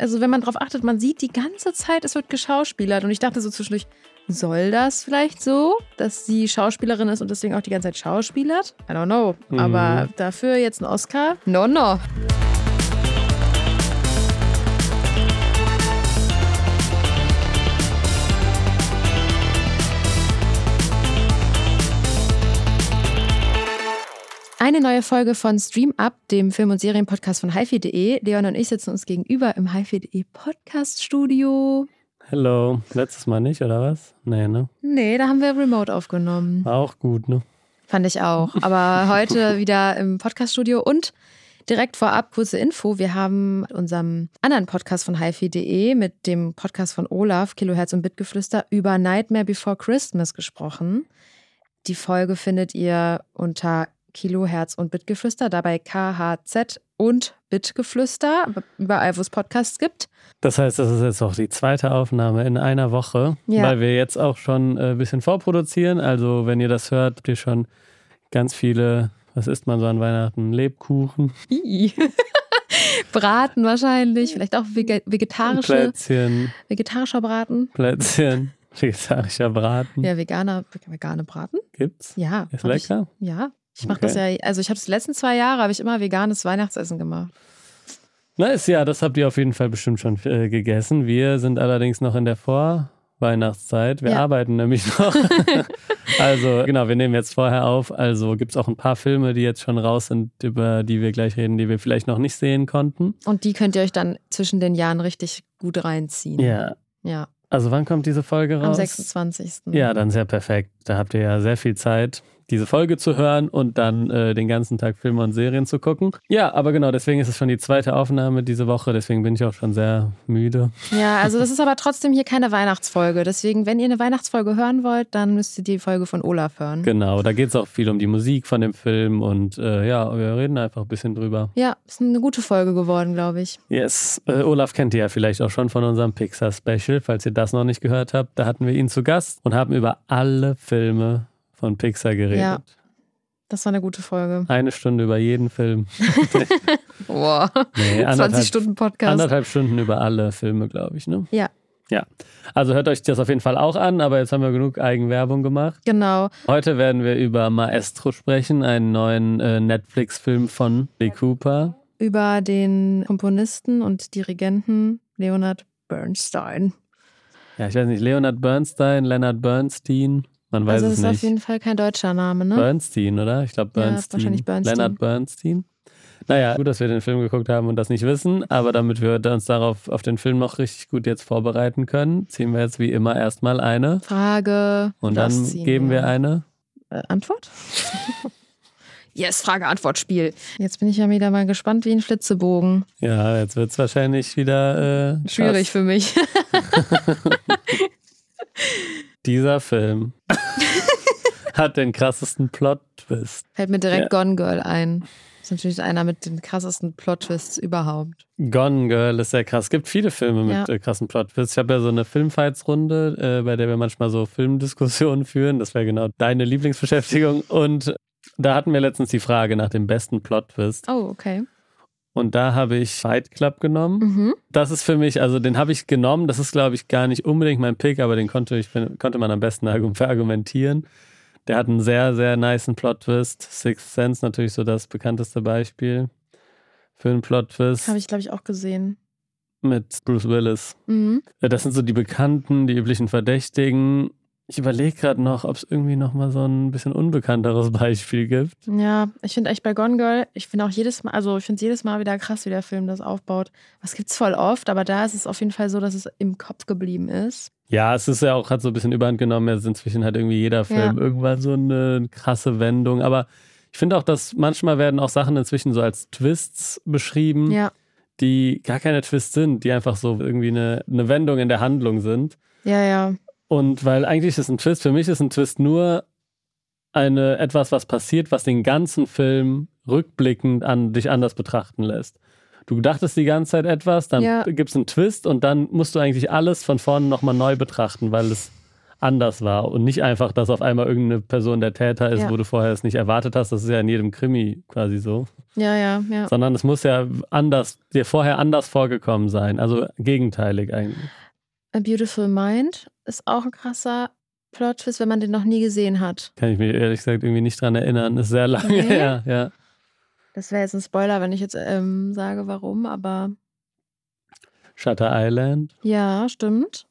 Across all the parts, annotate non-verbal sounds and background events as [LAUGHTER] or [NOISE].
also wenn man drauf achtet, man sieht die ganze Zeit, es wird geschauspielert. Und ich dachte so zwischendurch, soll das vielleicht so, dass sie Schauspielerin ist und deswegen auch die ganze Zeit schauspielert? I don't know. Mhm. Aber dafür jetzt ein Oscar? No, no. Eine neue Folge von Stream Up, dem Film- und Serienpodcast von hifi.de. Leon und ich sitzen uns gegenüber im hifi.de Podcast-Studio. Hello. Letztes Mal nicht, oder was? Nee, ne? Nee, da haben wir Remote aufgenommen. War auch gut, ne? Fand ich auch. Aber heute [LAUGHS] wieder im Podcast-Studio und direkt vorab kurze Info. Wir haben unserem anderen Podcast von hifi.de mit dem Podcast von Olaf, Kilohertz und Bitgeflüster, über Nightmare Before Christmas gesprochen. Die Folge findet ihr unter Kilohertz und Bitgeflüster, dabei KHZ und Bitgeflüster, überall, wo es Podcasts gibt. Das heißt, das ist jetzt auch die zweite Aufnahme in einer Woche, Ja. weil wir jetzt auch schon äh, ein bisschen vorproduzieren. Also, wenn ihr das hört, habt ihr schon ganz viele, was isst man so an Weihnachten? Lebkuchen. [LAUGHS] Braten wahrscheinlich, vielleicht auch vege- vegetarische, Plätzchen, vegetarischer Braten. Plätzchen, [LAUGHS] vegetarischer Braten. Ja, veganer, vegane Braten? Gibt's? Ja. Ist mach ich- lecker? Ja. Ich mache Okay. das ja, also ich habe es die letzten zwei Jahre, habe ich immer veganes Weihnachtsessen gemacht. Nice, ja, das habt ihr auf jeden Fall bestimmt schon äh, gegessen. Wir sind allerdings noch in der Vorweihnachtszeit. Wir Ja. arbeiten nämlich noch. [LAUGHS] also, genau, wir nehmen jetzt vorher auf. Also gibt es auch ein paar Filme, die jetzt schon raus sind, über die wir gleich reden, die wir vielleicht noch nicht sehen konnten. Und die könnt ihr euch dann zwischen den Jahren richtig gut reinziehen. Ja. Ja, Also, wann kommt diese Folge raus? am 26. Ja, dann sehr perfekt. Da habt ihr ja sehr viel Zeit, diese Folge zu hören und dann äh, den ganzen Tag Filme und Serien zu gucken. Ja, aber genau, deswegen ist es schon die zweite Aufnahme diese Woche. Deswegen bin ich auch schon sehr müde. Ja, also das ist aber trotzdem hier keine Weihnachtsfolge. Deswegen, wenn ihr eine Weihnachtsfolge hören wollt, dann müsst ihr die Folge von Olaf hören. Genau, da geht es auch viel um die Musik von dem Film und äh, ja, wir reden einfach ein bisschen drüber. Ja, ist eine gute Folge geworden, glaube ich. Yes, äh, Olaf kennt ihr ja vielleicht auch schon von unserem Pixar-Special, falls ihr das noch nicht gehört habt. Da hatten wir ihn zu Gast und haben über alle Filme von Pixar geredet. Ja. Das war eine gute Folge. Eine Stunde über jeden Film. [LAUGHS] Boah. Nee, 20 Stunden Podcast. Anderthalb Stunden über alle Filme, glaube ich, ne? Ja. Ja. Also hört euch das auf jeden Fall auch an, aber jetzt haben wir genug Eigenwerbung gemacht. Genau. Heute werden wir über Maestro sprechen, einen neuen äh, Netflix-Film von Lee Cooper. Über den Komponisten und Dirigenten Leonard Bernstein. Ja, ich weiß nicht, Leonard Bernstein, Leonard Bernstein, man weiß also das es ist auf nicht. jeden Fall kein deutscher Name, ne? Bernstein, oder? Ich glaube Ja, Bernstein. wahrscheinlich Bernstein. Leonard Bernstein. Naja, gut, dass wir den Film geguckt haben und das nicht wissen, aber damit wir uns darauf auf den Film noch richtig gut jetzt vorbereiten können, ziehen wir jetzt wie immer erstmal eine Frage. und dann ziehen geben wir eine. Äh, Antwort? [LAUGHS] yes, Frage-Antwort-Spiel. Jetzt bin ich ja wieder mal gespannt wie ein Flitzebogen. Ja, jetzt wird es wahrscheinlich wieder äh, Schwierig krass. für mich. [LAUGHS] [LAUGHS] Dieser Film [LAUGHS] hat den krassesten Plot-Twist. Fällt mir direkt Ja. Gone Girl ein. Das ist natürlich einer mit den krassesten Plot-Twists überhaupt. Gone Girl ist sehr krass. Es gibt viele Filme mit Ja. äh, krassen Plot-Twists. Ich habe ja so eine Filmfights-Runde, äh, bei der wir manchmal so Filmdiskussionen führen. Das wäre genau deine Lieblingsbeschäftigung. Und da hatten wir letztens die Frage nach dem besten Plot-Twist. Oh, okay. Und da habe ich Fight Club genommen. Mhm. Das ist für mich, also den habe ich genommen. Das ist, glaube ich, gar nicht unbedingt mein Pick, aber den konnte, ich, konnte man am besten argu- verargumentieren. Der hat einen sehr, sehr niceen Plot-Twist. Sixth Sense natürlich so das bekannteste Beispiel für einen Plot-Twist Habe ich, glaube ich, auch gesehen. mit Bruce Willis. Mhm. Das sind so die Bekannten, die üblichen Verdächtigen. Ich überlege gerade noch, ob es irgendwie noch mal so ein bisschen unbekannteres [LAUGHS] Beispiel gibt. Ja, ich finde echt bei Gone Girl, ich finde auch jedes Mal, also ich finde es jedes Mal wieder krass, wie der Film das aufbaut. Was gibt's voll oft, aber da ist es auf jeden Fall so, dass es im Kopf geblieben ist. Ja, es ist ja auch, hat so ein bisschen Überhand genommen. Jetzt inzwischen hat irgendwie jeder Film Ja. irgendwann so eine krasse Wendung. Aber ich finde auch, dass manchmal werden auch Sachen inzwischen so als Twists beschrieben, Ja, die gar keine Twists sind, die einfach so irgendwie eine, eine Wendung in der Handlung sind. ja, ja. Und weil eigentlich ist ein Twist, für mich ist ein Twist nur eine, etwas, was passiert, was den ganzen Film rückblickend an dich anders betrachten lässt. Du dachtest die ganze Zeit etwas, dann Ja. gibt es einen Twist und dann musst du eigentlich alles von vorne nochmal neu betrachten, weil es anders war und nicht einfach, dass auf einmal irgendeine Person der Täter ist, Ja. wo du vorher es nicht erwartet hast. Das ist ja in jedem Krimi quasi so. Ja, ja, ja. Sondern es muss ja anders, dir vorher anders vorgekommen sein. Also gegenteilig eigentlich. A Beautiful Mind ist auch ein krasser Plot-Twist, wenn man den noch nie gesehen hat. Kann ich mir ehrlich gesagt irgendwie nicht dran erinnern. Ist sehr lange Nee? her, ja. Das wäre jetzt ein Spoiler, wenn ich jetzt ähm, sage, warum, aber Shutter Island. ja, stimmt.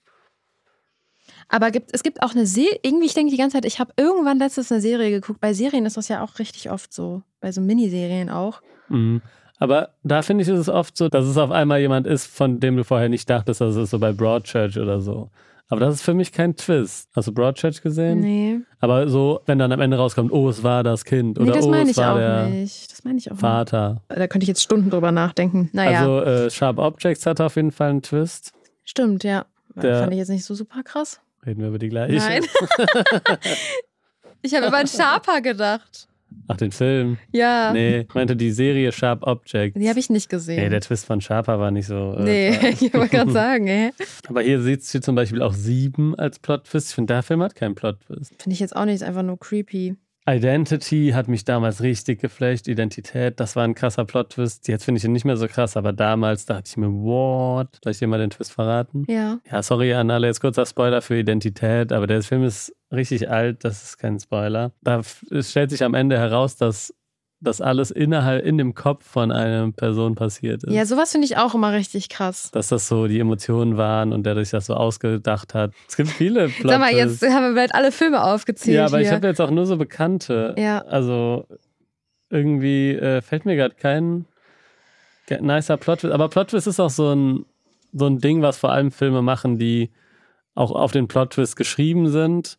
Aber gibt, es gibt auch eine Serie, irgendwie, ich denke die ganze Zeit, ich habe irgendwann letztens eine Serie geguckt. Bei Serien ist das ja auch richtig oft so. Bei so Miniserien auch. Mhm. Aber da finde ich, ist es oft so, dass es auf einmal jemand ist, von dem du vorher nicht dachtest, dass es so bei Broadchurch oder so. Aber das ist für mich kein Twist. Hast du Broadchurch gesehen? Nee. Aber so, wenn dann am Ende rauskommt, oh, es war das Kind Nee, oder das oh, meine es ich war auch der nicht. Das meine ich auch Vater. nicht. Da könnte ich jetzt Stunden drüber nachdenken. Naja, Also äh, Sharp Objects hat auf jeden Fall einen Twist. stimmt, ja. Der- Fand ich jetzt nicht so super krass. Reden wir über die gleiche. Nein. [LAUGHS] ich habe über einen Sharper gedacht. Ach, den Film. Ja. Nee, ich meinte die Serie Sharp Objects. Die habe ich nicht gesehen. Nee, der Twist von Sharper war nicht so. Äh, Nee, [LAUGHS] ich wollte gerade sagen, ey. Aber hier sieht hier zum Beispiel auch sieben als Plot-Twist. Ich finde, der Film hat keinen Plot-Twist. Finde ich jetzt auch nicht, ist einfach nur creepy. Identity hat mich damals richtig geflasht. Identität, das war ein krasser Plot-Twist. Jetzt finde ich ihn nicht mehr so krass, aber damals dachte ich mir, what? Soll ich dir mal den Twist verraten? Ja. Ja, sorry an alle, jetzt kurzer Spoiler für Identität, aber der Film ist richtig alt, das ist kein Spoiler. Da stellt sich am Ende heraus, dass das alles innerhalb in dem Kopf von einer Person passiert ist. Ja, sowas finde ich auch immer richtig krass. Dass das so die Emotionen waren und der sich das so ausgedacht hat. Es gibt viele Plot [LAUGHS] Sag mal, jetzt haben wir bald alle Filme aufgezählt. Ja, aber hier. ich habe jetzt auch nur so Bekannte. Ja. Also irgendwie äh, fällt mir gerade kein ge- nicer Plot. Aber Plot Twist ist auch so ein, so ein Ding, was vor allem Filme machen, die auch auf den Plot Twist geschrieben sind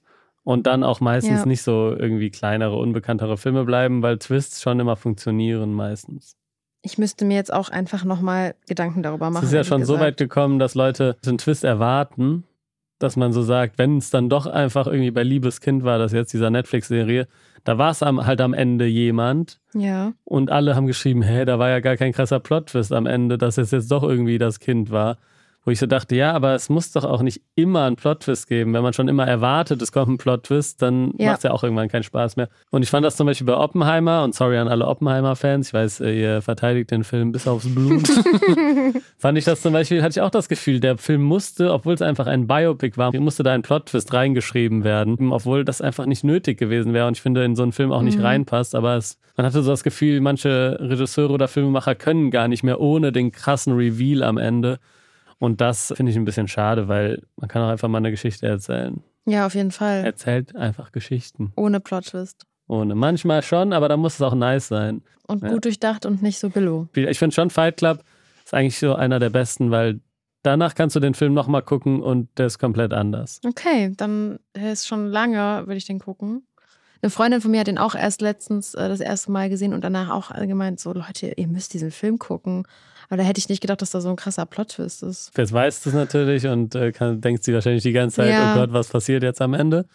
und dann auch meistens Ja. nicht so irgendwie kleinere, unbekanntere Filme bleiben, weil Twists schon immer funktionieren meistens. Ich müsste mir jetzt auch einfach nochmal Gedanken darüber machen. Es ist ja schon so weit gekommen, dass Leute den Twist erwarten, dass man so sagt, wenn es dann doch einfach irgendwie bei Liebes Kind war, das jetzt dieser Netflix-Serie, da war es halt am Ende jemand Ja. und alle haben geschrieben, hä, da war ja gar kein krasser Plot-Twist am Ende, dass es jetzt doch irgendwie das Kind war. Wo ich so dachte, ja, aber es muss doch auch nicht immer einen Plot-Twist geben. Wenn man schon immer erwartet, es kommt ein Plot-Twist, dann Ja. macht es ja auch irgendwann keinen Spaß mehr. Und ich fand das zum Beispiel bei Oppenheimer, und sorry an alle Oppenheimer-Fans, ich weiß, äh, ihr verteidigt den Film bis aufs Blut. [LAUGHS] fand ich das zum Beispiel, hatte ich auch das Gefühl, der Film musste, obwohl es einfach ein Biopic war, musste da ein Plot-Twist reingeschrieben werden, obwohl das einfach nicht nötig gewesen wäre und ich finde, in so einen Film auch nicht Mhm. reinpasst, aber es, man hatte so das Gefühl, manche Regisseure oder Filmemacher können gar nicht mehr ohne den krassen Reveal am Ende. Und das finde ich ein bisschen schade, weil man kann auch einfach mal eine Geschichte erzählen. Ja, auf jeden Fall. Erzählt einfach Geschichten. Ohne Plot-Twist. Ohne. Manchmal schon, aber da muss es auch nice sein. Und Ja. gut durchdacht und nicht so billow. Ich finde schon Fight Club ist eigentlich so einer der besten, weil danach kannst du den Film nochmal gucken und der ist komplett anders. Okay, dann ist schon lange, würde ich den gucken. Eine Freundin von mir hat den auch erst letztens äh, das erste Mal gesehen und danach auch gemeint, so Leute, ihr müsst diesen Film gucken. Aber da hätte ich nicht gedacht, dass da so ein krasser Plot-Twist ist. Jetzt weißt du es natürlich und äh, kann, denkt sie wahrscheinlich die ganze Zeit, Ja. oh Gott, was passiert jetzt am Ende?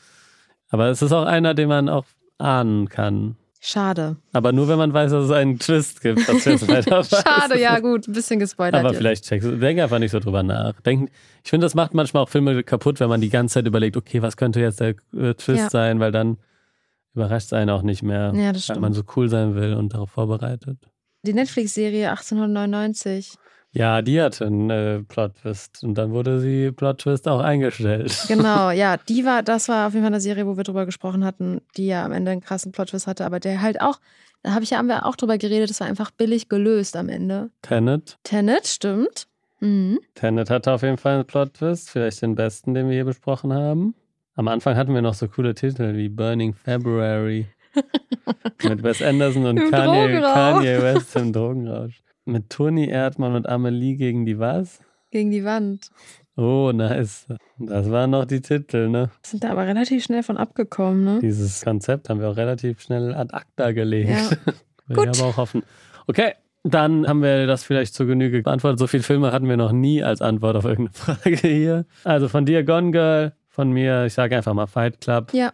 Aber es ist auch einer, den man auch ahnen kann. Schade. Aber nur, wenn man weiß, dass es einen Twist gibt. Das jetzt [LAUGHS] weiter. Schade, ja gut, ein bisschen gespoilert. Aber jetzt. vielleicht checkst du, denk einfach nicht so drüber nach. Denk, ich finde, das macht manchmal auch Filme kaputt, wenn man die ganze Zeit überlegt, okay, was könnte jetzt der äh, Twist Ja. sein, weil dann überrascht es einen auch nicht mehr, Ja, das weil man so cool sein will und darauf vorbereitet. Die Netflix-Serie 1899. Ja, die hatte einen äh, Plot-Twist und dann wurde sie Plot-Twist auch eingestellt. [LAUGHS] Genau, ja, die war, das war auf jeden Fall eine Serie, wo wir drüber gesprochen hatten, die ja am Ende einen krassen Plot-Twist hatte, aber der halt auch, da habe ich ja haben wir auch drüber geredet, das war einfach billig gelöst am Ende. Tenet. Tenet, stimmt. Mhm. Tenet hatte auf jeden Fall einen Plot-Twist, vielleicht den besten, den wir hier besprochen haben. Am Anfang hatten wir noch so coole Titel wie Burning February [LAUGHS] mit Wes Anderson und Kanye. Kanye West im Drogenrausch. Mit Toni Erdmann und Amelie gegen die was? Gegen die Wand. Oh, nice. Das waren noch die Titel, ne? Sind da aber relativ schnell von abgekommen, ne? Dieses Konzept haben wir auch relativ schnell ad acta gelegt. Ja. [LAUGHS] Will Gut. ich aber auch hoffen. Okay, dann haben wir das vielleicht zur Genüge beantwortet. So viele Filme hatten wir noch nie als Antwort auf irgendeine [LAUGHS] Frage hier. Also von dir Gone Girl, von mir, ich sage einfach mal Fight Club. Ja,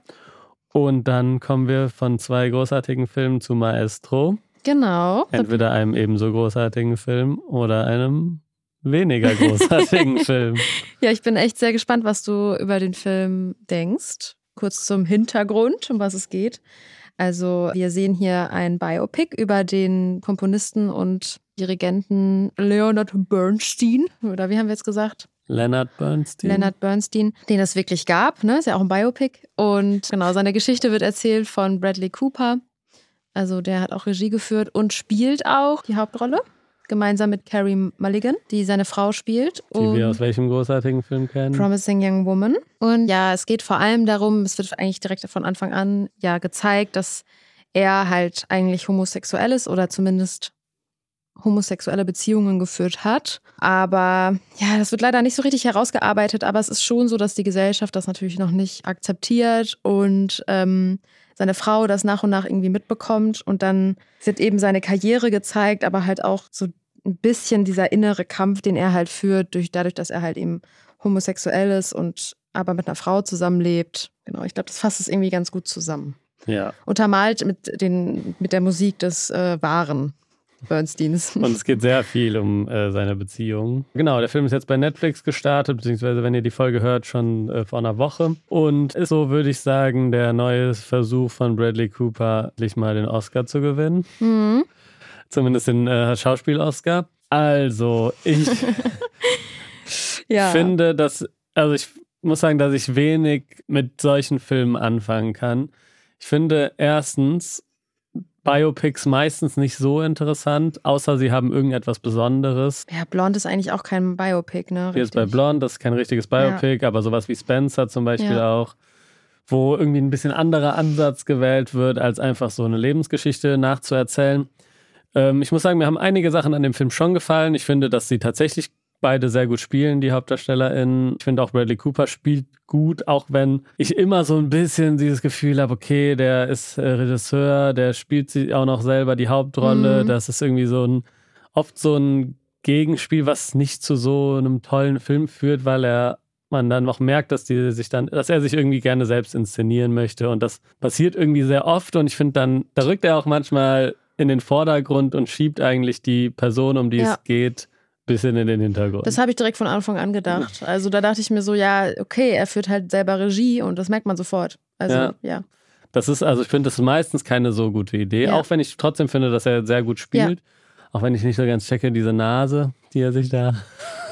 Und dann kommen wir von zwei großartigen Filmen zu Maestro. genau. Entweder einem ebenso großartigen Film oder einem weniger großartigen [LAUGHS] Film. Ja, ich bin echt sehr gespannt, was du über den Film denkst. Kurz zum Hintergrund, um was es geht. Also wir sehen hier ein Biopic über den Komponisten und Dirigenten Leonard Bernstein. Oder wie haben wir jetzt gesagt? Leonard Bernstein. Leonard Bernstein, den es wirklich gab. Ne? Ist ja auch ein Biopic. Und genau, seine Geschichte wird erzählt von Bradley Cooper. Also der hat auch Regie geführt und spielt auch die Hauptrolle. Gemeinsam mit Carrie Mulligan, die seine Frau spielt. Die wir aus welchem großartigen Film kennen? Promising Young Woman. Und ja, es geht vor allem darum, es wird eigentlich direkt von Anfang an ja gezeigt, dass er halt eigentlich homosexuell ist oder zumindest homosexuelle Beziehungen geführt hat. Aber ja, das wird leider nicht so richtig herausgearbeitet, aber es ist schon so, dass die Gesellschaft das natürlich noch nicht akzeptiert und ähm, seine Frau das nach und nach irgendwie mitbekommt. Und dann wird eben seine Karriere gezeigt, aber halt auch so ein bisschen dieser innere Kampf, den er halt führt, durch, dadurch, dass er halt eben homosexuell ist und aber mit einer Frau zusammenlebt. Genau, ich glaube, das fasst es irgendwie ganz gut zusammen. Ja. Untermalt mit, den, mit der Musik des äh, Wahren. Bernsteins. [LAUGHS] Und es geht sehr viel um äh, seine Beziehung. Genau, der Film ist jetzt bei Netflix gestartet, beziehungsweise wenn ihr die Folge hört, schon äh, vor einer Woche. Und ist so, würde ich sagen, der neue Versuch von Bradley Cooper, sich mal den Oscar zu gewinnen. Mhm. Zumindest den äh, Schauspiel-Oscar. Also, ich [LAUGHS] [LAUGHS] ja. finde, dass, also ich muss sagen, dass ich wenig mit solchen Filmen anfangen kann. Ich finde erstens, Biopics meistens nicht so interessant, außer sie haben irgendetwas Besonderes. Ja, Blond ist eigentlich auch kein Biopic, ne? Wie ist bei Blond, das ist kein richtiges Biopic, ja. aber sowas wie Spencer zum Beispiel ja. auch, wo irgendwie ein bisschen anderer Ansatz gewählt wird, als einfach so eine Lebensgeschichte nachzuerzählen. Ähm, ich muss sagen, mir haben einige Sachen an dem Film schon gefallen. Ich finde, dass sie tatsächlich beide sehr gut spielen, die HauptdarstellerInnen. Ich finde auch Bradley Cooper spielt gut, auch wenn ich immer so ein bisschen dieses Gefühl habe, okay, der ist äh, Regisseur, der spielt sie auch noch selber die Hauptrolle. Mhm. Das ist irgendwie so ein, oft so ein Gegenspiel, was nicht zu so einem tollen Film führt, weil er man dann noch merkt, dass die sich dann, dass er sich irgendwie gerne selbst inszenieren möchte. Und das passiert irgendwie sehr oft. Und ich finde dann, da rückt er auch manchmal in den Vordergrund und schiebt eigentlich die Person, um die ja. es geht, bisschen in den Hintergrund. Das habe ich direkt von Anfang an gedacht. Also da dachte ich mir so, ja, okay, er führt halt selber Regie und das merkt man sofort. Also ja. ja. Das ist, also ich finde, das ist meistens keine so gute Idee, ja. auch wenn ich trotzdem finde, dass er sehr gut spielt. Ja. Auch wenn ich nicht so ganz checke, diese Nase, die er sich da. [LAUGHS]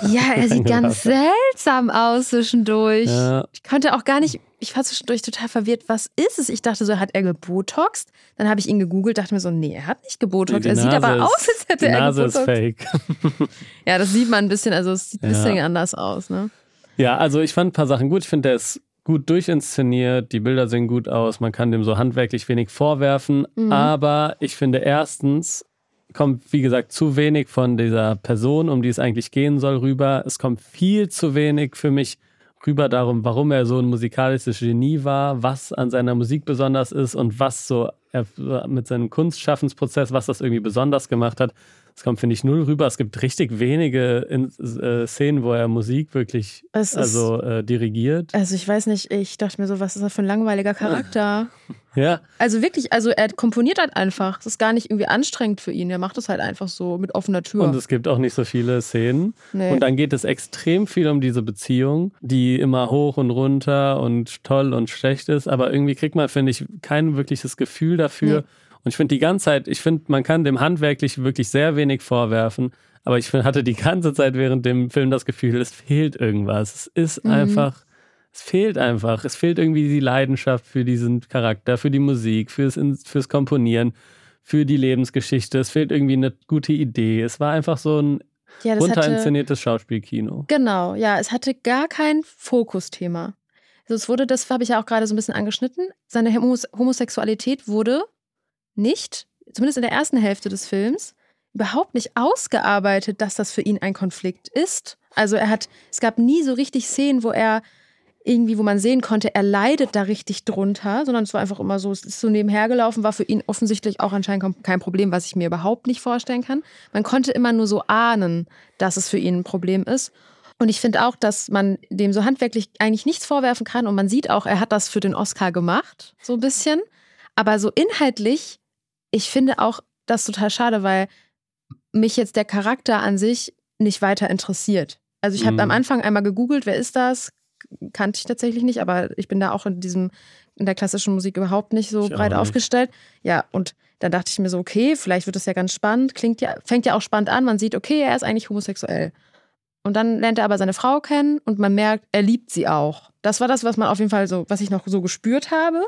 Ja, er sieht ganz seltsam aus zwischendurch. Ja. Ich konnte auch gar nicht, ich war zwischendurch total verwirrt, was ist es? Ich dachte so, hat er gebotoxt? Dann habe ich ihn gegoogelt, dachte mir so, nee, er hat nicht gebotoxt. er sieht aber ist, aus, als hätte die er Nase gebotoxt. ist fake. [LAUGHS] ja, das sieht man ein bisschen, also es sieht ein bisschen ja. anders aus, ne? Ja, also ich fand ein paar Sachen gut. Ich finde, der ist gut durchinszeniert, die Bilder sehen gut aus, man kann dem so handwerklich wenig vorwerfen. Mhm. Aber ich finde erstens, kommt, wie gesagt, zu wenig von dieser Person, um die es eigentlich gehen soll, rüber. Es kommt viel zu wenig für mich rüber darum, warum er so ein musikalisches Genie war, was an seiner Musik besonders ist und was so mit seinem Kunstschaffensprozess, was das irgendwie besonders gemacht hat. Es kommt, finde ich, null rüber. Es gibt richtig wenige in, äh, Szenen, wo er Musik wirklich es also äh, dirigiert. Also ich weiß nicht, ich dachte mir so, was ist das für ein langweiliger Charakter? [LAUGHS] ja. Also wirklich, also er komponiert halt einfach. Es ist gar nicht irgendwie anstrengend für ihn. Er macht es halt einfach so mit offener Tür. Und es gibt auch nicht so viele Szenen. Nee. Und dann geht es extrem viel um diese Beziehung, die immer hoch und runter und toll und schlecht ist. Aber irgendwie kriegt man, finde ich, kein wirkliches Gefühl dafür. Nee und ich finde die ganze Zeit, ich finde, man kann dem handwerklich wirklich sehr wenig vorwerfen. Aber ich hatte die ganze Zeit während dem Film das Gefühl, es fehlt irgendwas. Es ist mhm. einfach, es fehlt einfach. Es fehlt irgendwie die Leidenschaft für diesen Charakter, für die Musik, fürs, fürs Komponieren, für die Lebensgeschichte. Es fehlt irgendwie eine gute Idee. Es war einfach so ein ja, inszeniertes Schauspielkino. Genau, ja, es hatte gar kein Fokusthema. Also es wurde, das habe ich ja auch gerade so ein bisschen angeschnitten, seine Homosexualität wurde nicht, zumindest in der ersten Hälfte des Films, überhaupt nicht ausgearbeitet, dass das für ihn ein Konflikt ist. Also er hat, es gab nie so richtig Szenen, wo er irgendwie, wo man sehen konnte, er leidet da richtig drunter, sondern es war einfach immer so, es ist so nebenher gelaufen, war für ihn offensichtlich auch anscheinend kein Problem, was ich mir überhaupt nicht vorstellen kann. Man konnte immer nur so ahnen, dass es für ihn ein Problem ist. Und ich finde auch, dass man dem so handwerklich eigentlich nichts vorwerfen kann. Und man sieht auch, er hat das für den Oscar gemacht, so ein bisschen. Aber so inhaltlich, ich finde auch das total schade, weil mich jetzt der Charakter an sich nicht weiter interessiert. Also ich habe Mhm. am Anfang einmal gegoogelt, wer ist das? Kannte ich tatsächlich nicht, aber ich bin da auch in diesem, in der klassischen Musik überhaupt nicht so Ich breit nicht. aufgestellt. Ja, und dann dachte ich mir so, okay, vielleicht wird das ja ganz spannend, klingt ja, fängt ja auch spannend an, man sieht, okay, er ist eigentlich homosexuell. Und dann lernt er aber seine Frau kennen und man merkt, er liebt sie auch. Das war das, was man auf jeden Fall so, was ich noch so gespürt habe.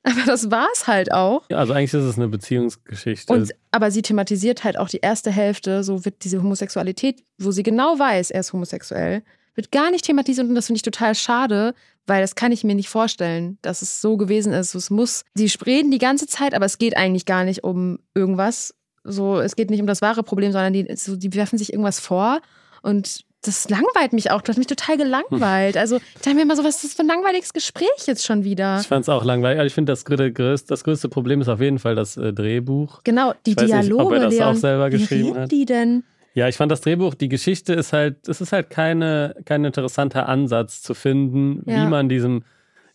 [LAUGHS] Aber das war es halt auch. Also eigentlich ist es eine Beziehungsgeschichte. Und, aber sie thematisiert halt auch die erste Hälfte, so wird diese Homosexualität, wo sie genau weiß, er ist homosexuell, wird gar nicht thematisiert und das finde ich total schade, weil das kann ich mir nicht vorstellen, dass es so gewesen ist. Es muss, sie reden die ganze Zeit, aber es geht eigentlich gar nicht um irgendwas. So, es geht nicht um das wahre Problem, sondern die, so, die werfen sich irgendwas vor und das langweilt mich auch. Du hast mich total gelangweilt. Also, ich dachte mir immer so, was ist das für ein langweiliges Gespräch jetzt schon wieder? ich fand es auch langweilig. Also ich finde, das, das größte Problem ist auf jeden Fall das äh, Drehbuch. Genau, die Ich weiß nicht, Dialoge, ob er das Leon. auch selber geschrieben hat. die denn? Ja, ich fand das Drehbuch, die Geschichte ist halt, es ist halt keine, kein interessanter Ansatz zu finden, Ja. wie man diesem,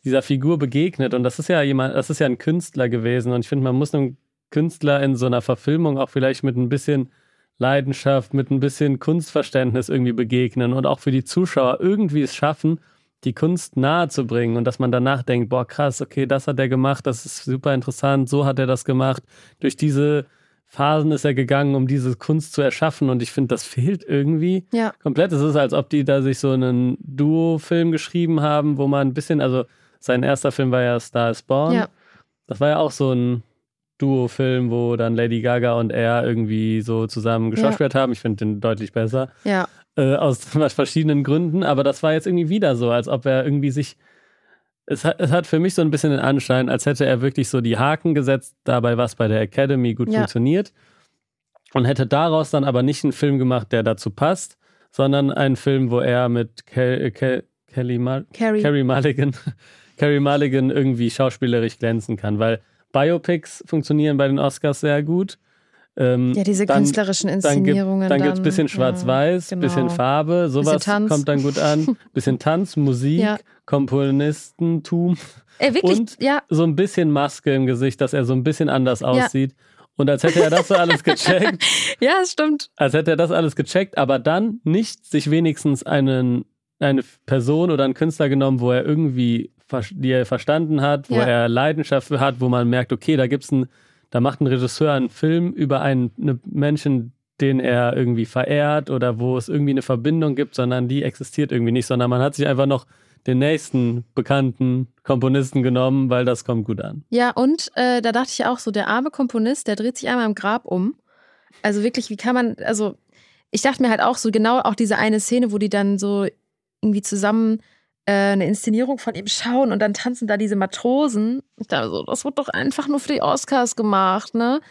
dieser Figur begegnet. Und das ist ja jemand, das ist ja ein Künstler gewesen. Und ich finde, man muss einem Künstler in so einer Verfilmung auch vielleicht mit ein bisschen Leidenschaft, mit ein bisschen Kunstverständnis irgendwie begegnen und auch für die Zuschauer irgendwie es schaffen, die Kunst nahe zu bringen und dass man danach denkt, boah, krass, okay, das hat er gemacht, das ist super interessant, so hat er das gemacht. Durch diese Phasen ist er gegangen, um diese Kunst zu erschaffen und ich finde, das fehlt irgendwie Ja. komplett. Es ist, als ob die da sich so einen Duo-Film geschrieben haben, wo man ein bisschen, also sein erster Film war ja Star is Born. Ja. Das war ja auch so ein Duo-Film, wo dann Lady Gaga und er irgendwie so zusammen geschauspielt haben. Ich finde den deutlich besser Ja. äh, aus [LAUGHS] verschiedenen Gründen, aber das war jetzt irgendwie wieder so, als ob er irgendwie sich. Es hat, es hat für mich so ein bisschen den Anschein, als hätte er wirklich so die Haken gesetzt, dabei was bei der Academy gut Ja. funktioniert und hätte daraus dann aber nicht einen Film gemacht, der dazu passt, sondern einen Film, wo er mit Ke Ke Kelly Mal Carrie. Carrie Mulligan, [LAUGHS] Carrie Mulligan irgendwie schauspielerisch glänzen kann, weil Biopics funktionieren bei den Oscars sehr gut. Ähm, Ja, diese dann- künstlerischen Inszenierungen. dann gibt es ein bisschen ja, Schwarz-Weiß, genau. bisschen Farbe, sowas Tanz. kommt dann gut an. [LAUGHS] Bisschen Tanz, Musik, Ja. Komponistentum, Ey, wirklich, Und- ja, so ein bisschen Maske im Gesicht, dass er so ein bisschen anders aussieht. Und als hätte er das so alles [LAUGHS] gecheckt, ja, es stimmt. als hätte er das alles gecheckt, aber dann nicht sich wenigstens einen, eine Person oder einen Künstler genommen, wo er irgendwie, die er verstanden hat, wo Ja. er Leidenschaft für hat, wo man merkt, okay, da gibt's ein, da macht ein Regisseur einen Film über einen eine Menschen, den er irgendwie verehrt oder wo es irgendwie eine Verbindung gibt, sondern die existiert irgendwie nicht, sondern man hat sich einfach noch den nächsten bekannten Komponisten genommen, weil das kommt gut an. Ja, und äh, da dachte ich auch so, der arme Komponist, der dreht sich einmal im Grab um. Also wirklich, wie kann man, also ich dachte mir halt auch so genau auch diese eine Szene, wo die dann so irgendwie zusammen eine Inszenierung von ihm schauen und dann tanzen da diese Matrosen. Ich dachte so, das wird doch einfach nur für die Oscars gemacht, ne?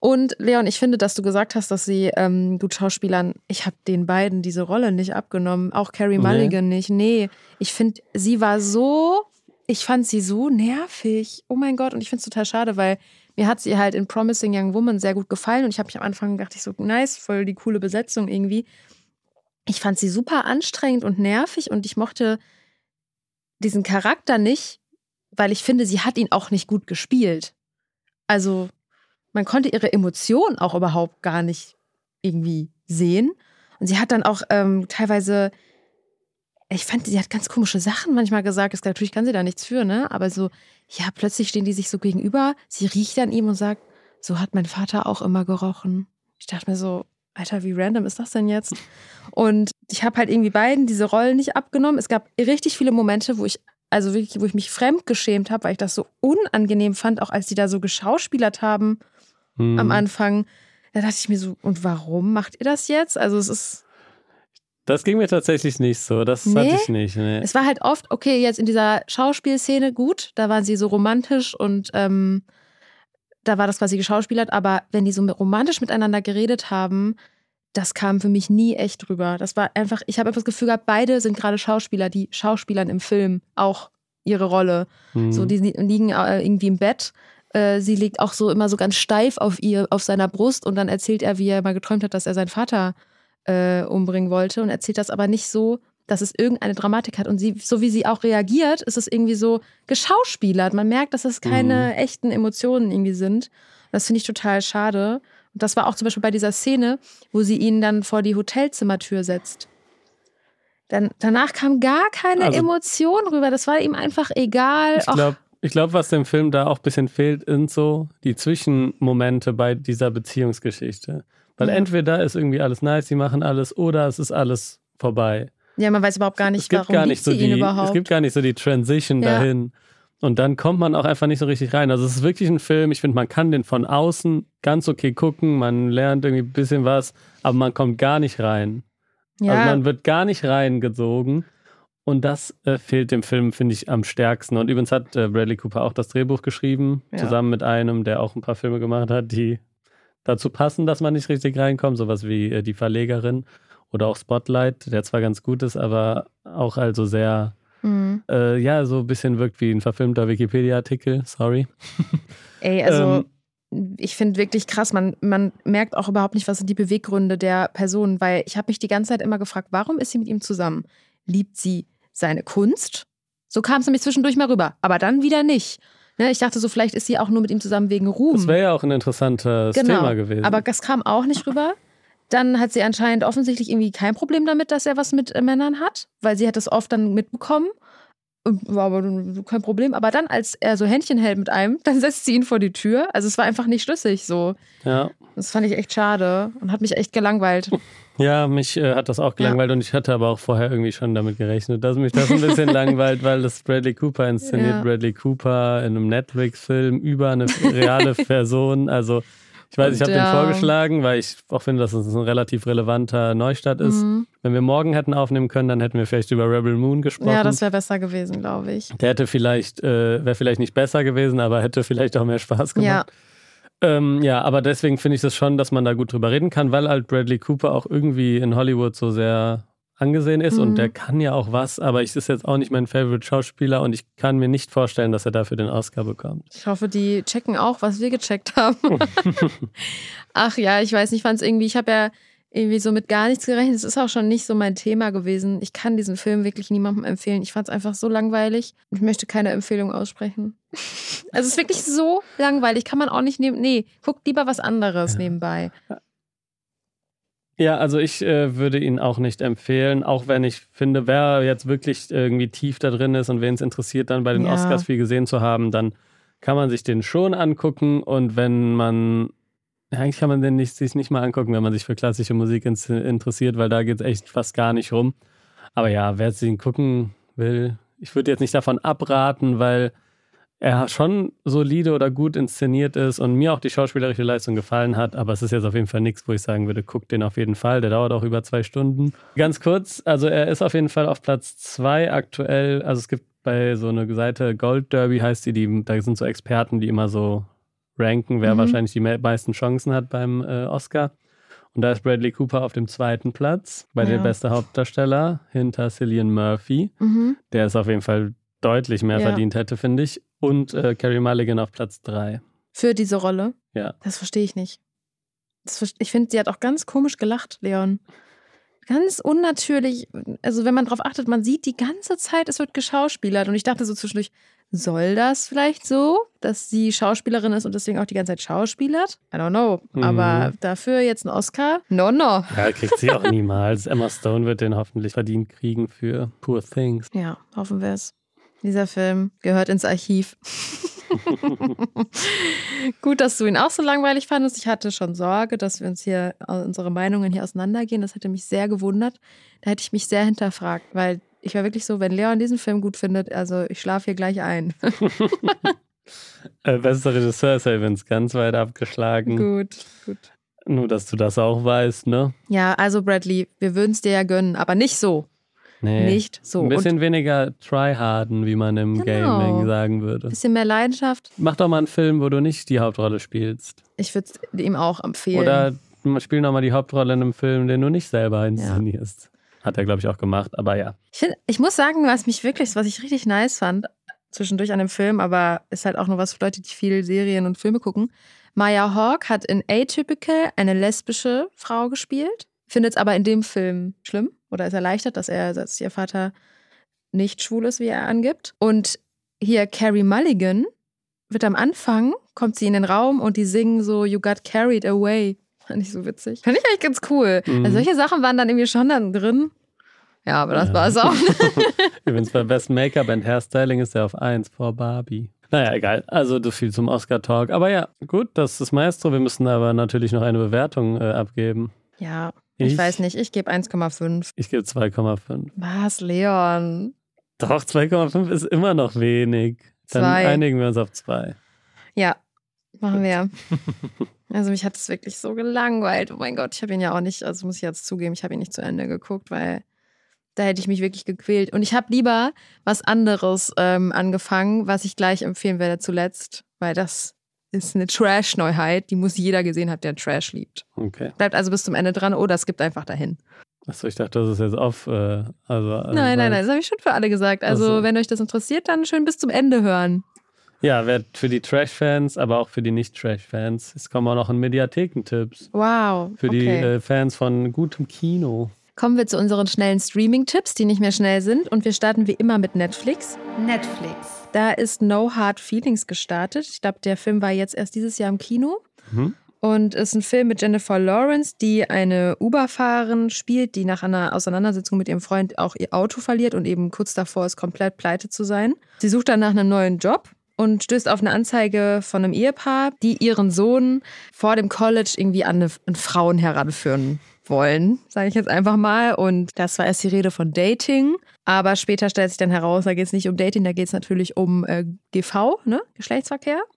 Und Leon, ich finde, dass du gesagt hast, dass sie ähm, gut Schauspielern, ich habe den beiden diese Rolle nicht abgenommen, auch Carrie Nee. Mulligan nicht. Nee, ich finde, sie war so, ich fand sie so nervig. Oh mein Gott, und ich finde es total schade, weil mir hat sie halt in Promising Young Woman sehr gut gefallen und ich habe mich am Anfang gedacht, ich so, nice, voll die coole Besetzung irgendwie. Ich fand sie super anstrengend und nervig und ich mochte diesen Charakter nicht, weil ich finde, sie hat ihn auch nicht gut gespielt. Also man konnte ihre Emotionen auch überhaupt gar nicht irgendwie sehen. Und sie hat dann auch ähm, teilweise, ich fand, sie hat ganz komische Sachen manchmal gesagt. Natürlich kann sie da nichts für, ne? Aber so, ja, plötzlich stehen die sich so gegenüber. Sie riecht an ihm und sagt, so hat mein Vater auch immer gerochen. Ich dachte mir so, Alter, wie random ist das denn jetzt? Und ich habe halt irgendwie beiden diese Rollen nicht abgenommen. Es gab richtig viele Momente, wo ich, also wirklich, wo ich mich fremdgeschämt habe, weil ich das so unangenehm fand, auch als die da so geschauspielert haben Hm. am Anfang. Da dachte ich mir so, und warum macht ihr das jetzt? Also es ist, Das ging mir tatsächlich nicht so. Das Nee? hatte ich nicht. Nee. es war halt oft, okay, jetzt in dieser Schauspielszene, gut, da waren sie so romantisch und ähm, da war das quasi geschauspielert, aber wenn die so romantisch miteinander geredet haben, das kam für mich nie echt drüber. Das war einfach, ich habe einfach das Gefühl gehabt, beide sind gerade Schauspieler, die Schauspielern im Film auch ihre Rolle. Hm. So, die li- liegen äh, irgendwie im Bett. Äh, sie liegt auch so immer so ganz steif auf ihr, auf seiner Brust und dann erzählt er, wie er mal geträumt hat, dass er seinen Vater äh, umbringen wollte und erzählt das aber nicht so, dass es irgendeine Dramatik hat. Und sie, so wie sie auch reagiert, ist es irgendwie so geschauspielert. Man merkt, dass es keine Mhm. echten Emotionen irgendwie sind. Das finde ich total schade. Und das war auch zum Beispiel bei dieser Szene, wo sie ihn dann vor die Hotelzimmertür setzt. Dann, danach kam gar keine Also- Emotion rüber. Das war ihm einfach egal. Ich glaube, ich was dem Film da auch ein bisschen fehlt, sind so die Zwischenmomente bei dieser Beziehungsgeschichte. Weil Ja. entweder ist irgendwie alles nice, sie machen alles, oder es ist alles vorbei. Ja, man weiß überhaupt gar nicht, es gibt warum gar nicht so die, überhaupt. es gibt gar nicht so die Transition Ja. dahin. Und dann kommt man auch einfach nicht so richtig rein. Also es ist wirklich ein Film, ich finde, man kann den von außen ganz okay gucken, man lernt irgendwie ein bisschen was, aber man kommt gar nicht rein. ja, Also man wird gar nicht reingezogen. Und das äh, fehlt dem Film, finde ich, am stärksten. Und übrigens hat äh, Bradley Cooper auch das Drehbuch geschrieben, Ja. zusammen mit einem, der auch ein paar Filme gemacht hat, die dazu passen, dass man nicht richtig reinkommt. Sowas wie äh, Die Verlegerin oder auch Spotlight, der zwar ganz gut ist, aber auch also sehr, Mhm. äh, ja, so ein bisschen wirkt wie ein verfilmter Wikipedia-Artikel. Sorry. [LAUGHS] Ey, also Ähm, ich finde wirklich krass, man, man merkt auch überhaupt nicht, was sind die Beweggründe der Person, weil ich habe mich die ganze Zeit immer gefragt, warum ist sie mit ihm zusammen? Liebt sie seine Kunst? So kam es nämlich zwischendurch mal rüber, aber dann wieder nicht. Ne, ich dachte so, vielleicht ist sie auch nur mit ihm zusammen wegen Ruhm. Das wäre ja auch ein interessantes Genau, Thema gewesen. aber das kam auch nicht rüber. Dann hat sie anscheinend offensichtlich irgendwie kein Problem damit, dass er was mit äh, Männern hat, weil sie hat es oft dann mitbekommen. War aber kein Problem. Aber dann, als er so Händchen hält mit einem, [LAUGHS] dann setzt sie ihn vor die Tür. Also es war einfach nicht schlüssig so. ja. Das fand ich echt schade und hat mich echt gelangweilt. Ja, mich äh, hat das auch gelangweilt und ich hatte aber auch vorher irgendwie schon damit gerechnet, dass mich das ein bisschen [LAUGHS] langweilt, weil das Bradley Cooper inszeniert. Ja. Bradley Cooper in einem Netflix-Film über eine reale [LAUGHS] Person. Also ich weiß, ich habe den ja. vorgeschlagen, weil ich auch finde, dass es ein relativ relevanter Neustart ist. Mhm. Wenn wir morgen hätten aufnehmen können, dann hätten wir vielleicht über Rebel Moon gesprochen. Ja, das wäre besser gewesen, glaube ich. Der hätte vielleicht, äh, wäre vielleicht nicht besser gewesen, aber hätte vielleicht auch mehr Spaß gemacht. Ja, Ähm, ja, aber deswegen finde ich das schon, dass man da gut drüber reden kann, weil halt Bradley Cooper auch irgendwie in Hollywood so sehr angesehen ist Mhm. und der kann ja auch was, aber ich ist jetzt auch nicht mein Favorite Schauspieler und ich kann mir nicht vorstellen, dass er dafür den Oscar bekommt. ich hoffe, die checken auch, was wir gecheckt haben. [LAUGHS] Ach ja, ich weiß nicht, fand es irgendwie, ich habe ja irgendwie so mit gar nichts gerechnet. Es ist auch schon nicht so mein Thema gewesen. Ich kann diesen Film wirklich niemandem empfehlen. Ich fand es einfach so langweilig. Ich möchte keine Empfehlung aussprechen. Also es ist wirklich so langweilig. Kann man auch nicht nehmen. Nee, guckt lieber was anderes Ja. nebenbei. Ja, also ich äh, würde ihn auch nicht empfehlen, auch wenn ich finde, wer jetzt wirklich irgendwie tief da drin ist und wen es interessiert, dann bei den Ja. Oscars viel gesehen zu haben, dann kann man sich den schon angucken und wenn man, eigentlich kann man den nicht, sich nicht mal angucken, wenn man sich für klassische Musik ins, interessiert, weil da geht es echt fast gar nicht rum. Aber ja, wer sich ihn gucken will, ich würde jetzt nicht davon abraten, weil er schon solide oder gut inszeniert ist und mir auch die schauspielerische Leistung gefallen hat, aber es ist jetzt auf jeden Fall nichts, wo ich sagen würde, guck den auf jeden Fall, der dauert auch über zwei Stunden. Ganz kurz, also er ist auf jeden Fall auf Platz zwei aktuell, also es gibt bei so einer Seite Gold Derby heißt die, die da sind so Experten, die immer so ranken, wer Mhm. wahrscheinlich die me- meisten Chancen hat beim äh, Oscar. Und da ist Bradley Cooper auf dem zweiten Platz bei Ja. der beste Hauptdarsteller hinter Cillian Murphy Mhm. der es auf jeden Fall deutlich mehr Ja. verdient hätte, finde ich. Und äh, Carrie Mulligan auf Platz 3. Für diese Rolle. Ja. Das verstehe ich nicht. Das, ich finde, sie hat auch ganz komisch gelacht, Leon. Ganz unnatürlich. Also, wenn man darauf achtet, man sieht die ganze Zeit, es wird geschauspielert. Und ich dachte so zwischendurch, soll das vielleicht so, dass sie Schauspielerin ist und deswegen auch die ganze Zeit schauspielert? I don't know. Mhm. Aber dafür jetzt ein Oscar? No, no. Ja, kriegt sie auch niemals. Emma Stone wird den hoffentlich verdient kriegen für Poor Things. Ja, hoffen wir es. Dieser Film gehört ins Archiv. [LAUGHS] Gut, dass du ihn auch so langweilig fandest. Ich hatte schon Sorge, dass wir uns hier äh, unsere Meinungen hier auseinandergehen. Das hätte mich sehr gewundert. Da hätte ich mich sehr hinterfragt, weil ich war wirklich so, wenn Leon diesen Film gut findet, also ich schlafe hier gleich ein. [LAUGHS] Äh, bester Regisseur ist ja übrigens ganz weit abgeschlagen. gut, gut. Nur, dass du das auch weißt, ne? Ja, also Bradley, wir würden es dir ja gönnen, aber nicht so. Nee. Nicht so. Ein Und bisschen weniger tryharden, wie man im Genau. Gaming sagen würde. ein bisschen mehr Leidenschaft. Mach doch mal einen Film, wo du nicht die Hauptrolle spielst. Ich würde es ihm auch empfehlen. Oder spiel noch mal die Hauptrolle in einem Film, den du nicht selber inszenierst. Hat er, glaube ich, auch gemacht, aber ja. Ich, find, ich muss sagen, was mich wirklich, was ich richtig nice fand, zwischendurch an dem Film, aber ist halt auch nur was für Leute, die viel Serien und Filme gucken. Maya Hawke hat in Atypical eine lesbische Frau gespielt, findet es aber in dem Film schlimm oder ist erleichtert, dass er, dass ihr Vater nicht schwul ist, wie er angibt. Und hier Carrie Mulligan wird am Anfang, kommt sie in den Raum und die singen so You got carried away. Fand ich so witzig. Fand ich eigentlich ganz cool. Mhm. Also solche Sachen waren dann irgendwie schon dann drin. Ja, aber das Ja. war es auch. [LAUGHS] Übrigens bei Best Make-up and Hairstyling ist er auf 1 vor Barbie. Naja, egal. Also so viel zum Oscar-Talk. Aber ja, gut, das ist Maestro. Wir müssen aber natürlich noch eine Bewertung äh, abgeben. ja, ich, Ich- weiß nicht. Ich gebe 1,5. Ich gebe 2,5. Was, Leon? Doch, 2,5 ist immer noch wenig. Dann Zwei. einigen wir uns auf 2. Ja, machen wir. [LAUGHS] Also mich hat es wirklich so gelangweilt. Oh mein Gott, ich habe ihn ja auch nicht, also muss ich jetzt zugeben, ich habe ihn nicht zu Ende geguckt, weil da hätte ich mich wirklich gequält. Und ich habe lieber was anderes ähm, angefangen, was ich gleich empfehlen werde zuletzt, weil das ist eine Trash-Neuheit, die muss jeder gesehen haben, der Trash liebt. Okay. Bleibt also bis zum Ende dran oder es gibt einfach dahin. Achso, ich dachte, das ist jetzt auf. Äh, also, nein, nein, nein, das habe ich schon für alle gesagt. Also, Ach so. wenn euch das interessiert, dann schön bis zum Ende hören. Ja, für die Trash-Fans, aber auch für die Nicht-Trash-Fans. Es kommen auch noch in Mediathekentipps. Wow. Für die okay. äh, Fans von gutem Kino. Kommen wir zu unseren schnellen Streaming-Tipps, die nicht mehr schnell sind. Und wir starten wie immer mit Netflix. Netflix. Da ist No Hard Feelings gestartet. Ich glaube, der Film war jetzt erst dieses Jahr im Kino. Mhm. Und ist ein Film mit Jennifer Lawrence, die eine Uber-Fahrerin spielt, die nach einer Auseinandersetzung mit ihrem Freund auch ihr Auto verliert und eben kurz davor ist, komplett pleite zu sein. Sie sucht dann nach einem neuen Job und stößt auf eine Anzeige von einem Ehepaar, die ihren Sohn vor dem College irgendwie an, eine, an Frauen heranführen wollen, sage ich jetzt einfach mal. Und das war erst die Rede von Dating. Aber später stellt sich dann heraus, da geht es nicht um Dating, da geht es natürlich um äh, GV, ne? Geschlechtsverkehr. [LAUGHS]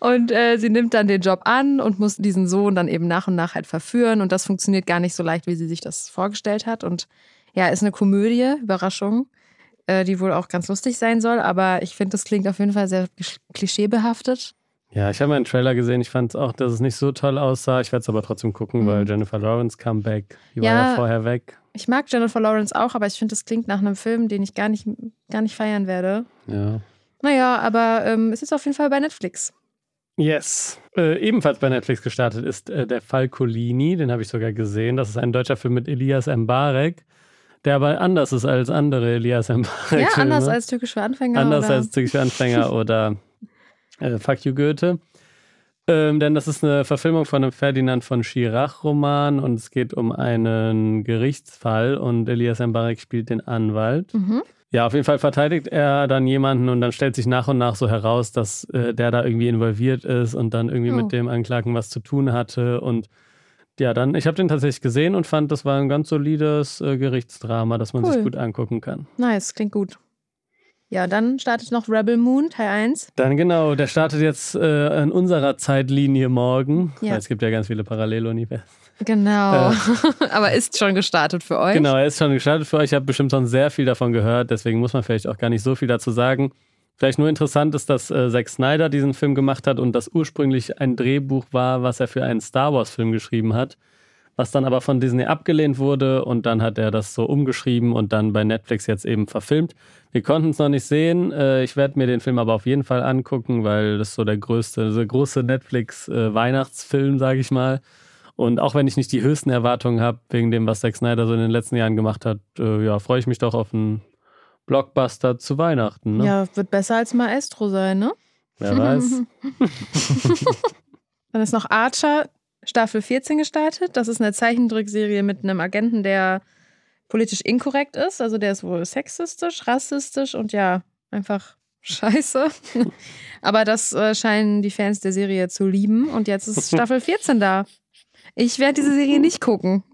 Und äh, sie nimmt dann den Job an und muss diesen Sohn dann eben nach und nach halt verführen. Und das funktioniert gar nicht so leicht, wie sie sich das vorgestellt hat. Und ja, ist eine Komödie, Überraschung, äh, die wohl auch ganz lustig sein soll. Aber ich finde, das klingt auf jeden Fall sehr klisch- klischeebehaftet. Ja, ich habe mal einen Trailer gesehen. Ich fand auch, dass es nicht so toll aussah. Ich werde es aber trotzdem gucken, Mhm. weil Jennifer Lawrence Comeback, die war Ja. ja vorher weg. Ich mag Jennifer Lawrence auch, aber ich finde, das klingt nach einem Film, den ich gar nicht, gar nicht feiern werde. Ja. Naja, aber ähm, es ist auf jeden Fall bei Netflix. Yes. Äh, ebenfalls bei Netflix gestartet ist äh, der Fall Colini. Den habe ich sogar gesehen. Das ist ein deutscher Film mit Elias Mbarek, der aber anders ist als andere Elias Mbarek. Ja, anders als Türkisch für Anfänger. Anders oder? als Türkische Anfänger [LAUGHS] oder äh, Fuck You Goethe. Ähm, denn das ist eine Verfilmung von einem Ferdinand von Schirach-Roman und es geht um einen Gerichtsfall und Elias Mbarek spielt den Anwalt. Mhm. Ja, auf jeden Fall verteidigt er dann jemanden und dann stellt sich nach und nach so heraus, dass äh, der da irgendwie involviert ist und dann irgendwie Oh. mit dem Anklagen was zu tun hatte. Und ja, dann, ich habe den tatsächlich gesehen und fand, das war ein ganz solides äh, Gerichtsdrama, das man Cool. sich gut angucken kann. Nice, klingt gut. Ja, dann startet noch Rebel Moon, Teil 1. Dann genau, der startet jetzt äh, in unserer Zeitlinie morgen. Ja. Es gibt ja ganz viele Paralleluniversen. Genau. [LAUGHS] Aber ist schon gestartet für euch. Genau, er ist schon gestartet für euch. Ich habe bestimmt schon sehr viel davon gehört, deswegen muss man vielleicht auch gar nicht so viel dazu sagen. Vielleicht nur interessant ist, dass äh, Zack Snyder diesen Film gemacht hat und das ursprünglich ein Drehbuch war, was er für einen Star Wars-Film geschrieben hat, was dann aber von Disney abgelehnt wurde und dann hat er das so umgeschrieben und dann bei Netflix jetzt eben verfilmt. Wir konnten es noch nicht sehen. Äh, ich werde mir den Film aber auf jeden Fall angucken, weil das so der größte, der große Netflix-Weihnachtsfilm, sage ich mal. Und auch wenn ich nicht die höchsten Erwartungen habe, wegen dem, was Zack Snyder so in den letzten Jahren gemacht hat, äh, ja, freue ich mich doch auf einen Blockbuster zu Weihnachten. Ne? Ja, wird besser als Maestro sein, ne? Wer weiß. [LAUGHS] Dann ist noch Archer, Staffel 14 gestartet. Das ist eine Zeichentrickserie mit einem Agenten, der politisch inkorrekt ist. Also der ist wohl sexistisch, rassistisch und ja, einfach scheiße. [LAUGHS] Aber das äh, scheinen die Fans der Serie zu lieben. Und jetzt ist Staffel 14 da. Ich werde diese Serie nicht gucken.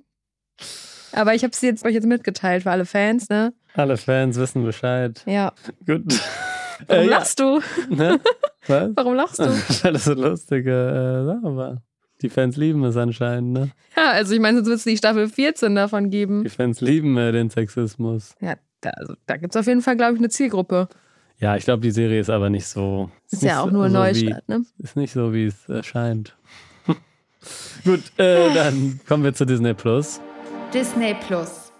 Aber ich habe sie jetzt euch jetzt mitgeteilt für alle Fans, ne? Alle Fans wissen Bescheid. Ja. Gut. Warum Äh, ja. lachst du? Ne? [LAUGHS] Was? Warum lachst du? [LAUGHS] Weil das so lustige äh, Sache war. Die Fans lieben es anscheinend, ne? Ja, also ich meine, sonst wird es die Staffel 14 davon geben. Die Fans lieben äh, den Sexismus. Ja, da, also, da gibt es auf jeden Fall, glaube ich, eine Zielgruppe. Ja, ich glaube, die Serie ist aber nicht so. Ist nicht ja auch nur ein so Neustart, ne? Wie, ist nicht so, wie es erscheint. [LAUGHS] Gut, äh, dann kommen wir zu Disney Plus. Disney Plus.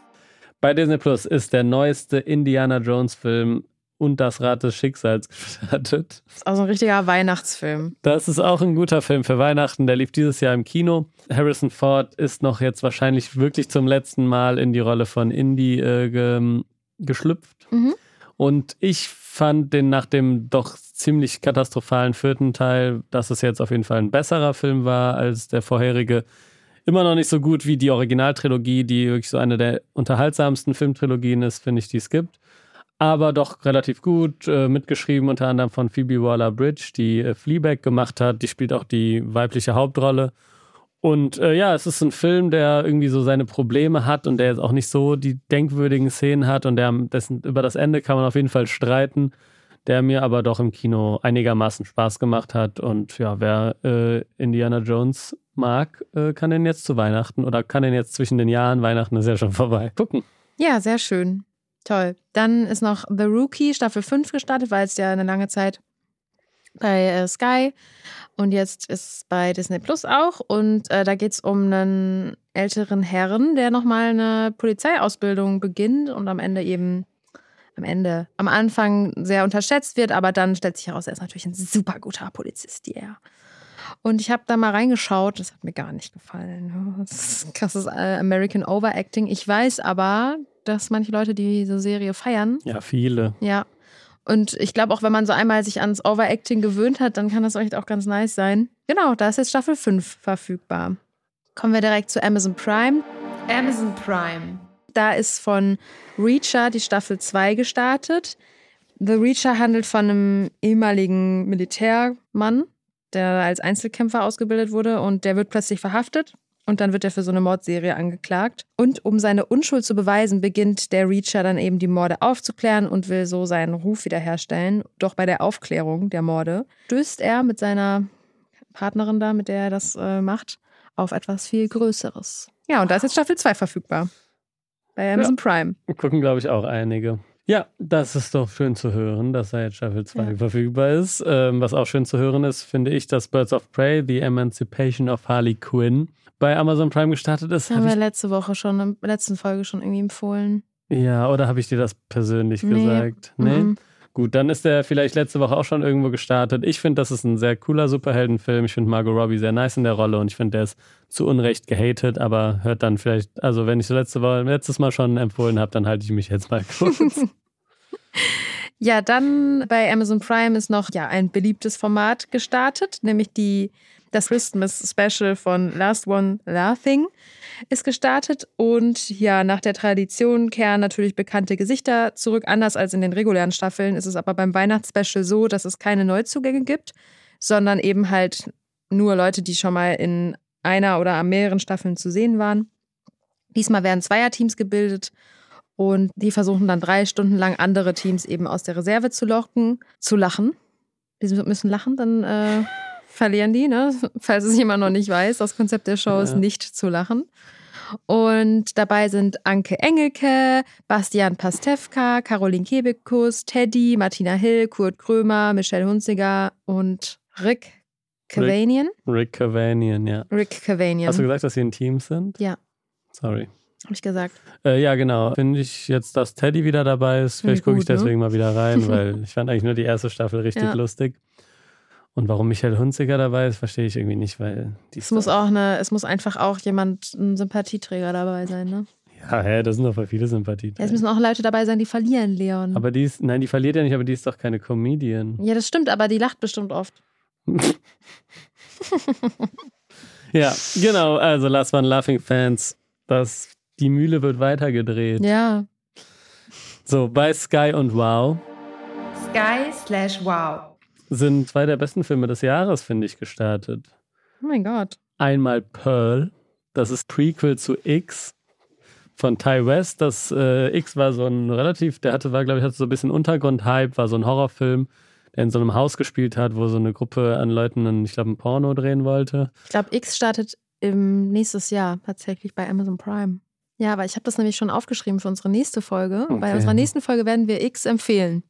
Bei Disney Plus ist der neueste Indiana Jones Film und das Rad des Schicksals gestartet. Ist auch so ein richtiger Weihnachtsfilm. Das ist auch ein guter Film für Weihnachten. Der lief dieses Jahr im Kino. Harrison Ford ist noch jetzt wahrscheinlich wirklich zum letzten Mal in die Rolle von Indy äh, ge geschlüpft. Mhm. Und ich fand den nach dem doch ziemlich katastrophalen vierten Teil, dass es jetzt auf jeden Fall ein besserer Film war als der vorherige. Immer noch nicht so gut wie die Originaltrilogie, die wirklich so eine der unterhaltsamsten Filmtrilogien ist, finde ich, die es gibt. Aber doch relativ gut, äh, mitgeschrieben unter anderem von Phoebe Waller-Bridge, die äh, Fleabag gemacht hat. Die spielt auch die weibliche Hauptrolle. Und äh, ja, es ist ein Film, der irgendwie so seine Probleme hat und der jetzt auch nicht so die denkwürdigen Szenen hat und der dessen, über das Ende kann man auf jeden Fall streiten, der mir aber doch im Kino einigermaßen Spaß gemacht hat. Und ja, wer äh, Indiana Jones mag, äh, kann den jetzt zu Weihnachten oder kann den jetzt zwischen den Jahren, Weihnachten ist ja schon vorbei, gucken. Ja, sehr schön. Toll. Dann ist noch The Rookie Staffel 5 gestartet, weil es ja eine lange Zeit bei äh, Sky und jetzt ist es bei Disney Plus auch. Und äh, da geht es um einen älteren Herrn, der nochmal eine Polizeiausbildung beginnt und am Ende eben, am Ende, am Anfang sehr unterschätzt wird, aber dann stellt sich heraus, er ist natürlich ein super guter Polizist, ja. Und ich habe da mal reingeschaut, das hat mir gar nicht gefallen. [LAUGHS] Das ist krasses äh, American Overacting. Ich weiß aber, dass manche Leute diese Serie feiern. Ja, viele. Ja. Und ich glaube auch, wenn man so einmal sich ans Overacting gewöhnt hat, dann kann das echt auch ganz nice sein. Genau, da ist jetzt Staffel 5 verfügbar. Kommen wir direkt zu Amazon Prime. Amazon Prime. Da ist von Reacher die Staffel 2 gestartet. The Reacher handelt von einem ehemaligen Militärmann, der als Einzelkämpfer ausgebildet wurde und der wird plötzlich verhaftet und dann wird er für so eine Mordserie angeklagt. Und um seine Unschuld zu beweisen, beginnt der Reacher dann eben die Morde aufzuklären und will so seinen Ruf wiederherstellen. Doch bei der Aufklärung der Morde stößt er mit seiner Partnerin da, mit der er das äh, macht, auf etwas viel Größeres. Ja, und da ist jetzt Staffel 2 verfügbar. Bei Amazon ja. Prime. Gucken, glaube ich, auch einige. Ja, das ist doch schön zu hören, dass da jetzt Staffel 2 ja. verfügbar ist. Ähm, was auch schön zu hören ist, finde ich, dass Birds of Prey, The Emancipation of Harley Quinn, bei Amazon Prime gestartet ist. Haben wir letzte Woche schon, in der letzten Folge schon irgendwie empfohlen. Ja, oder habe ich dir das persönlich nee. gesagt? Nee. Mhm. Gut, dann ist der vielleicht letzte Woche auch schon irgendwo gestartet. Ich finde, das ist ein sehr cooler Superheldenfilm. Ich finde Margot Robbie sehr nice in der Rolle und ich finde, der ist zu Unrecht gehatet, aber hört dann vielleicht, also wenn ich so letzte Woche, letztes Mal schon empfohlen habe, dann halte ich mich jetzt mal kurz. [LAUGHS] [LAUGHS] ja, dann bei Amazon Prime ist noch ja ein beliebtes Format gestartet, nämlich die das Christmas Special von Last One Laughing ist gestartet und ja, nach der Tradition kehren natürlich bekannte Gesichter zurück. Anders als in den regulären Staffeln ist es aber beim Weihnachtsspecial so, dass es keine Neuzugänge gibt, sondern eben halt nur Leute, die schon mal in einer oder mehreren Staffeln zu sehen waren. Diesmal werden Zweierteams gebildet und die versuchen dann drei Stunden lang andere Teams eben aus der Reserve zu locken, zu lachen. Die müssen lachen, dann äh, verlieren die, ne? [LAUGHS] falls es jemand noch nicht weiß. Das Konzept der Show ist ja. nicht zu lachen. Und dabei sind Anke Engelke, Bastian Pastewka, Caroline Kebekus, Teddy, Martina Hill, Kurt Krömer, Michelle Hunziger und Rick Cavanian. Rick, Rick Cavanian, ja. Rick Cavanian. Hast du gesagt, dass sie ein Team sind? Ja. Sorry. Habe ich gesagt. Äh, ja, genau. Finde ich jetzt, dass Teddy wieder dabei ist. Vielleicht gucke ich ne? deswegen ne? mal wieder rein, [LAUGHS] weil ich fand eigentlich nur die erste Staffel richtig ja. lustig. Und warum Michael Hunziker dabei ist, verstehe ich irgendwie nicht, weil es muss auch eine, es muss einfach auch jemand, ein Sympathieträger dabei sein, ne? Ja, hä, das sind doch voll viele Sympathieträger. Ja, es müssen auch Leute dabei sein, die verlieren, Leon. Aber die ist, nein, die verliert ja nicht, aber die ist doch keine Comedian. Ja, das stimmt, aber die lacht bestimmt oft. [LAUGHS] ja, genau, also Last One Laughing Fans, das, die Mühle wird weitergedreht. Ja. So, bei Sky und Wow. Sky slash Wow sind zwei der besten Filme des Jahres, finde ich, gestartet. Oh mein Gott. Einmal Pearl, das ist Prequel zu X von Ty West. Das äh, X war so ein relativ, der hatte, war, glaube ich, hatte so ein bisschen Untergrundhype, war so ein Horrorfilm, der in so einem Haus gespielt hat, wo so eine Gruppe an Leuten, ich glaube, ein Porno drehen wollte. Ich glaube, X startet im nächstes Jahr tatsächlich bei Amazon Prime. Ja, aber ich habe das nämlich schon aufgeschrieben für unsere nächste Folge. Okay. Bei unserer nächsten Folge werden wir X empfehlen.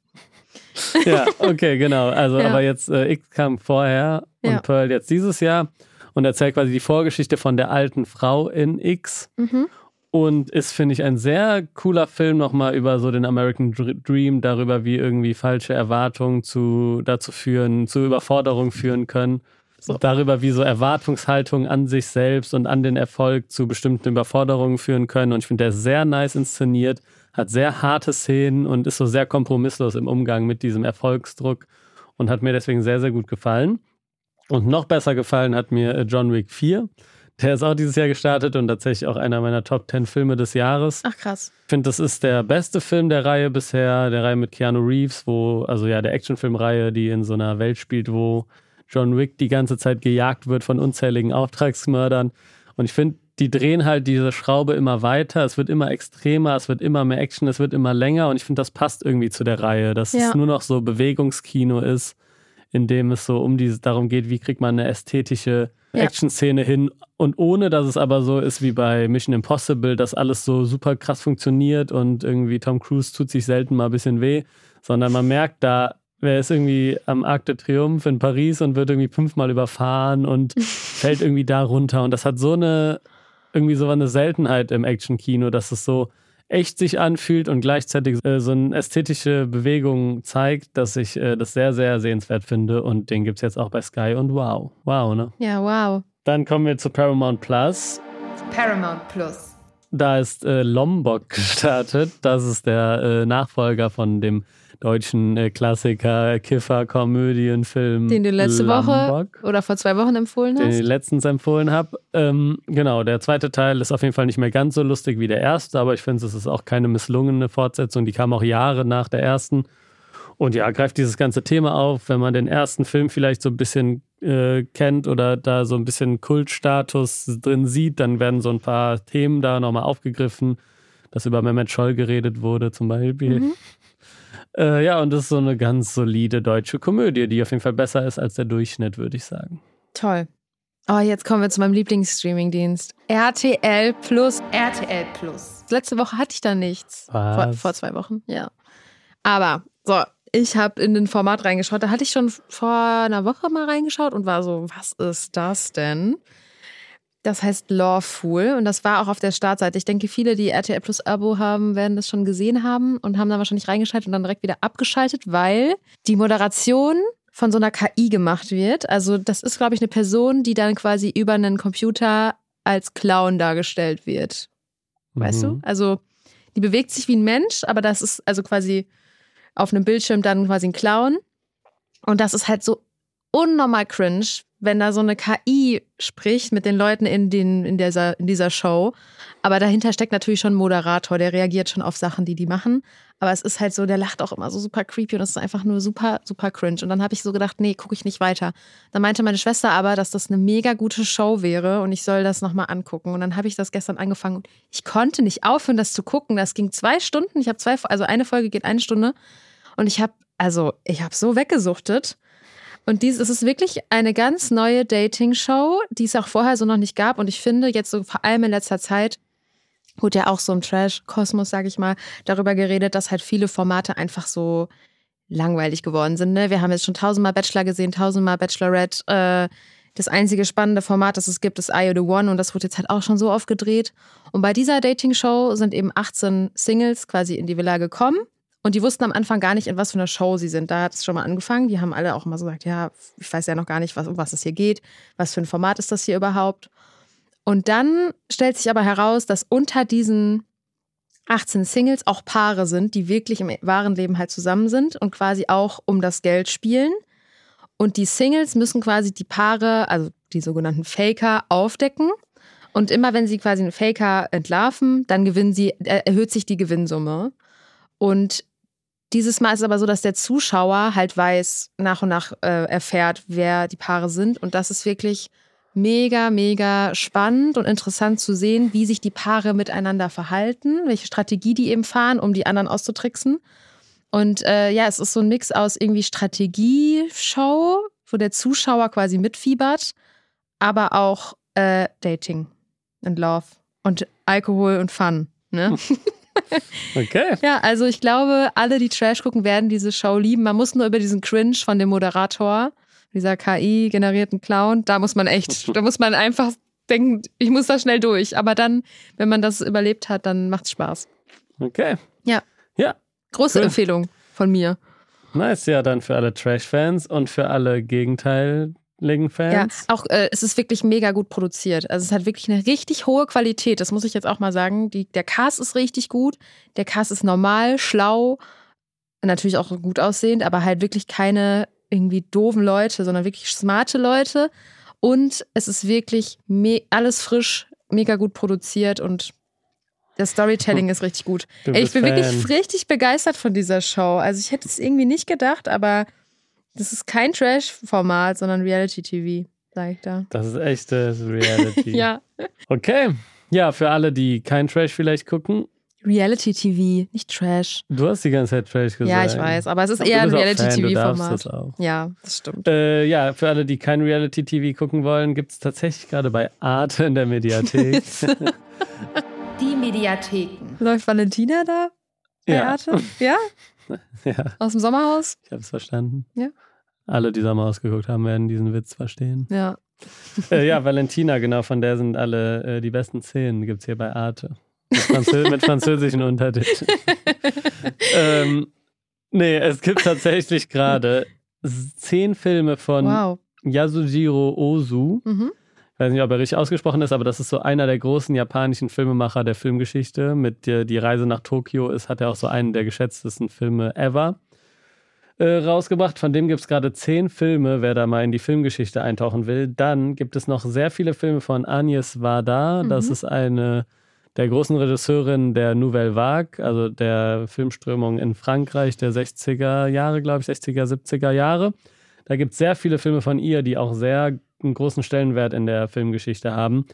Ja, okay, genau. Also, ja. aber jetzt äh, X kam vorher und ja. Pearl jetzt dieses Jahr und erzählt quasi die Vorgeschichte von der alten Frau in X. Mhm. Und ist, finde ich, ein sehr cooler Film nochmal über so den American Dream, darüber, wie irgendwie falsche Erwartungen zu, dazu führen, zu Überforderung führen können. So. Darüber, wie so Erwartungshaltungen an sich selbst und an den Erfolg zu bestimmten Überforderungen führen können. Und ich finde, der ist sehr nice inszeniert hat sehr harte Szenen und ist so sehr kompromisslos im Umgang mit diesem Erfolgsdruck und hat mir deswegen sehr, sehr gut gefallen. Und noch besser gefallen hat mir äh, John Wick 4. Der ist auch dieses Jahr gestartet und tatsächlich auch einer meiner Top 10 Filme des Jahres. Ach krass. Ich finde, das ist der beste Film der Reihe bisher, der Reihe mit Keanu Reeves, wo, also ja, der Actionfilmreihe, die in so einer Welt spielt, wo John Wick die ganze Zeit gejagt wird von unzähligen Auftragsmördern. Und ich finde, die drehen halt diese Schraube immer weiter. Es wird immer extremer, es wird immer mehr Action, es wird immer länger. Und ich finde, das passt irgendwie zu der Reihe, dass Ja. es nur noch so Bewegungskino ist, in dem es so um dieses darum geht, wie kriegt man eine ästhetische Ja. Action-Szene hin. Und ohne, dass es aber so ist wie bei Mission Impossible, dass alles so super krass funktioniert und irgendwie Tom Cruise tut sich selten mal ein bisschen weh, sondern man merkt da, wer ist irgendwie am Arc de Triomphe in Paris und wird irgendwie fünfmal überfahren und [LAUGHS] fällt irgendwie da runter. Und das hat so eine, irgendwie so eine Seltenheit im Action-Kino, dass es so echt sich anfühlt und gleichzeitig äh, so eine ästhetische Bewegung zeigt, dass ich äh, das sehr, sehr sehenswert finde. Und den gibt es jetzt auch bei Sky und wow. Wow, ne? Ja, wow. Dann kommen wir zu Paramount Plus. Paramount Plus. Da ist äh, Lombok gestartet. Das ist der äh, Nachfolger von dem deutschen äh, Klassiker Kiffer-Komödienfilm. Den du letzte Lombok, Woche oder vor zwei Wochen empfohlen Den hast. ich letztens empfohlen habe. Ähm, genau, der zweite Teil ist auf jeden Fall nicht mehr ganz so lustig wie der erste, aber ich finde, es ist auch keine misslungene Fortsetzung. Die kam auch Jahre nach der ersten. Und ja, greift dieses ganze Thema auf. Wenn man den ersten Film vielleicht so ein bisschen äh, kennt oder da so ein bisschen Kultstatus drin sieht, dann werden so ein paar Themen da nochmal aufgegriffen, dass über Mehmet Scholl geredet wurde zum Beispiel. Mhm. Äh, ja, und das ist so eine ganz solide deutsche Komödie, die auf jeden Fall besser ist als der Durchschnitt, würde ich sagen. Toll. Oh, jetzt kommen wir zu meinem Lieblingsstreaming-Dienst. RTL Plus. RTL Plus. Letzte Woche hatte ich da nichts. Vor, vor zwei Wochen, ja. Aber, so, ich habe in den Format reingeschaut. Da hatte ich schon vor einer Woche mal reingeschaut und war so, was ist das denn? Das heißt Lawful und das war auch auf der Startseite. Ich denke, viele, die RTL Plus Abo haben, werden das schon gesehen haben und haben dann wahrscheinlich reingeschaltet und dann direkt wieder abgeschaltet, weil die Moderation von so einer KI gemacht wird. Also das ist, glaube ich, eine Person, die dann quasi über einen Computer als Clown dargestellt wird. Weißt Mhm. du? Also die bewegt sich wie ein Mensch, aber das ist also quasi auf einem Bildschirm dann quasi ein Clown. Und das ist halt so unnormal cringe, wenn da so eine KI spricht mit den Leuten in, den, in, dieser, in dieser Show. Aber dahinter steckt natürlich schon ein Moderator, der reagiert schon auf Sachen, die die machen. Aber es ist halt so, der lacht auch immer so super creepy und es ist einfach nur super, super cringe. Und dann habe ich so gedacht, nee, gucke ich nicht weiter. Dann meinte meine Schwester aber, dass das eine mega gute Show wäre und ich soll das nochmal angucken. Und dann habe ich das gestern angefangen und ich konnte nicht aufhören, das zu gucken. Das ging zwei Stunden. Ich habe zwei, also eine Folge geht eine Stunde. Und ich habe, also ich habe so weggesuchtet. Und dies es ist wirklich eine ganz neue Dating-Show, die es auch vorher so noch nicht gab. Und ich finde jetzt so vor allem in letzter Zeit wurde ja auch so im Trash-Kosmos, sage ich mal, darüber geredet, dass halt viele Formate einfach so langweilig geworden sind. Ne? Wir haben jetzt schon tausendmal Bachelor gesehen, tausendmal Bachelorette. Äh, das einzige spannende Format, das es gibt, ist I the One und das wurde jetzt halt auch schon so oft gedreht. Und bei dieser Dating-Show sind eben 18 Singles quasi in die Villa gekommen. Und die wussten am Anfang gar nicht, in was für einer Show sie sind. Da hat es schon mal angefangen. Die haben alle auch immer so gesagt, ja, ich weiß ja noch gar nicht, was, um was es hier geht. Was für ein Format ist das hier überhaupt? Und dann stellt sich aber heraus, dass unter diesen 18 Singles auch Paare sind, die wirklich im wahren Leben halt zusammen sind und quasi auch um das Geld spielen. Und die Singles müssen quasi die Paare, also die sogenannten Faker, aufdecken. Und immer wenn sie quasi einen Faker entlarven, dann gewinnen sie, äh, erhöht sich die Gewinnsumme. Und dieses Mal ist es aber so, dass der Zuschauer halt weiß, nach und nach äh, erfährt, wer die Paare sind. Und das ist wirklich mega, mega spannend und interessant zu sehen, wie sich die Paare miteinander verhalten, welche Strategie die eben fahren, um die anderen auszutricksen. Und äh, ja, es ist so ein Mix aus irgendwie Strategie-Show, wo der Zuschauer quasi mitfiebert, aber auch äh, Dating und Love und Alkohol und Fun. Ne? [LAUGHS] [LAUGHS] Okay. Ja, also ich glaube, alle, die Trash gucken, werden diese Show lieben. Man muss nur über diesen Cringe von dem Moderator, dieser KI-generierten Clown, da muss man echt, [LAUGHS] da muss man einfach denken, ich muss da schnell durch. Aber dann, wenn man das überlebt hat, dann macht's Spaß. Okay. Ja. Ja. Große Cool. Empfehlung von mir. Nice, ja, dann für alle Trash-Fans und für alle Gegenteil Ja, Fans. auch äh, es ist wirklich mega gut produziert. Also es hat wirklich eine richtig hohe Qualität. Das muss ich jetzt auch mal sagen. Die, der Cast ist richtig gut. Der Cast ist normal, schlau, natürlich auch gut aussehend, aber halt wirklich keine irgendwie doofen Leute, sondern wirklich smarte Leute. Und es ist wirklich alles frisch, mega gut produziert und das Storytelling ist richtig gut. Ey, ich bin Fan. wirklich richtig begeistert von dieser Show. Also ich hätte es irgendwie nicht gedacht, aber das ist kein Trash-Format, sondern Reality-TV, sag ich da. Das ist echtes Reality. [LAUGHS] Ja. Okay. Ja, für alle, die kein Trash vielleicht gucken, Reality-TV, nicht Trash. du hast die ganze Zeit Trash gesagt. Ja, ich weiß, aber es ist eher ein Reality-TV-Format. das auch. Ja, das stimmt. Äh, ja, für alle, die kein Reality-TV gucken wollen, gibt es tatsächlich gerade bei Arte in der Mediathek. [LAUGHS] Die Mediatheken. Läuft Valentina da? Bei ja, Arte? Ja? [LAUGHS] [LAUGHS] ja, Aus dem Sommerhaus? ich habe es verstanden. Ja. Alle, die Sommerhaus geguckt haben, werden diesen Witz verstehen. Ja. [LAUGHS] äh, ja, Valentina, genau, von der sind alle äh, die besten Szenen, gibt es hier bei Arte. Mit, Franzö [LAUGHS] mit französischen Untertiteln. ähm, nee, es gibt tatsächlich gerade zehn Filme von Wow. Yasujiro Ozu. Mhm. Ich weiß nicht, ob er richtig ausgesprochen ist, aber das ist so einer der großen japanischen Filmemacher der Filmgeschichte. Mit der Die Reise nach Tokio ist, hat er auch so einen der geschätztesten Filme ever äh, rausgebracht. Von dem gibt es gerade zehn Filme, wer da mal in die Filmgeschichte eintauchen will. Dann gibt es noch sehr viele Filme von Agnes Varda. Das Mhm. ist eine der großen Regisseurin der Nouvelle Vague, also der Filmströmung in Frankreich der 60er Jahre, glaube ich, 60er, 70er Jahre. Da gibt es sehr viele Filme von ihr, die auch sehr einen großen Stellenwert in der Filmgeschichte haben.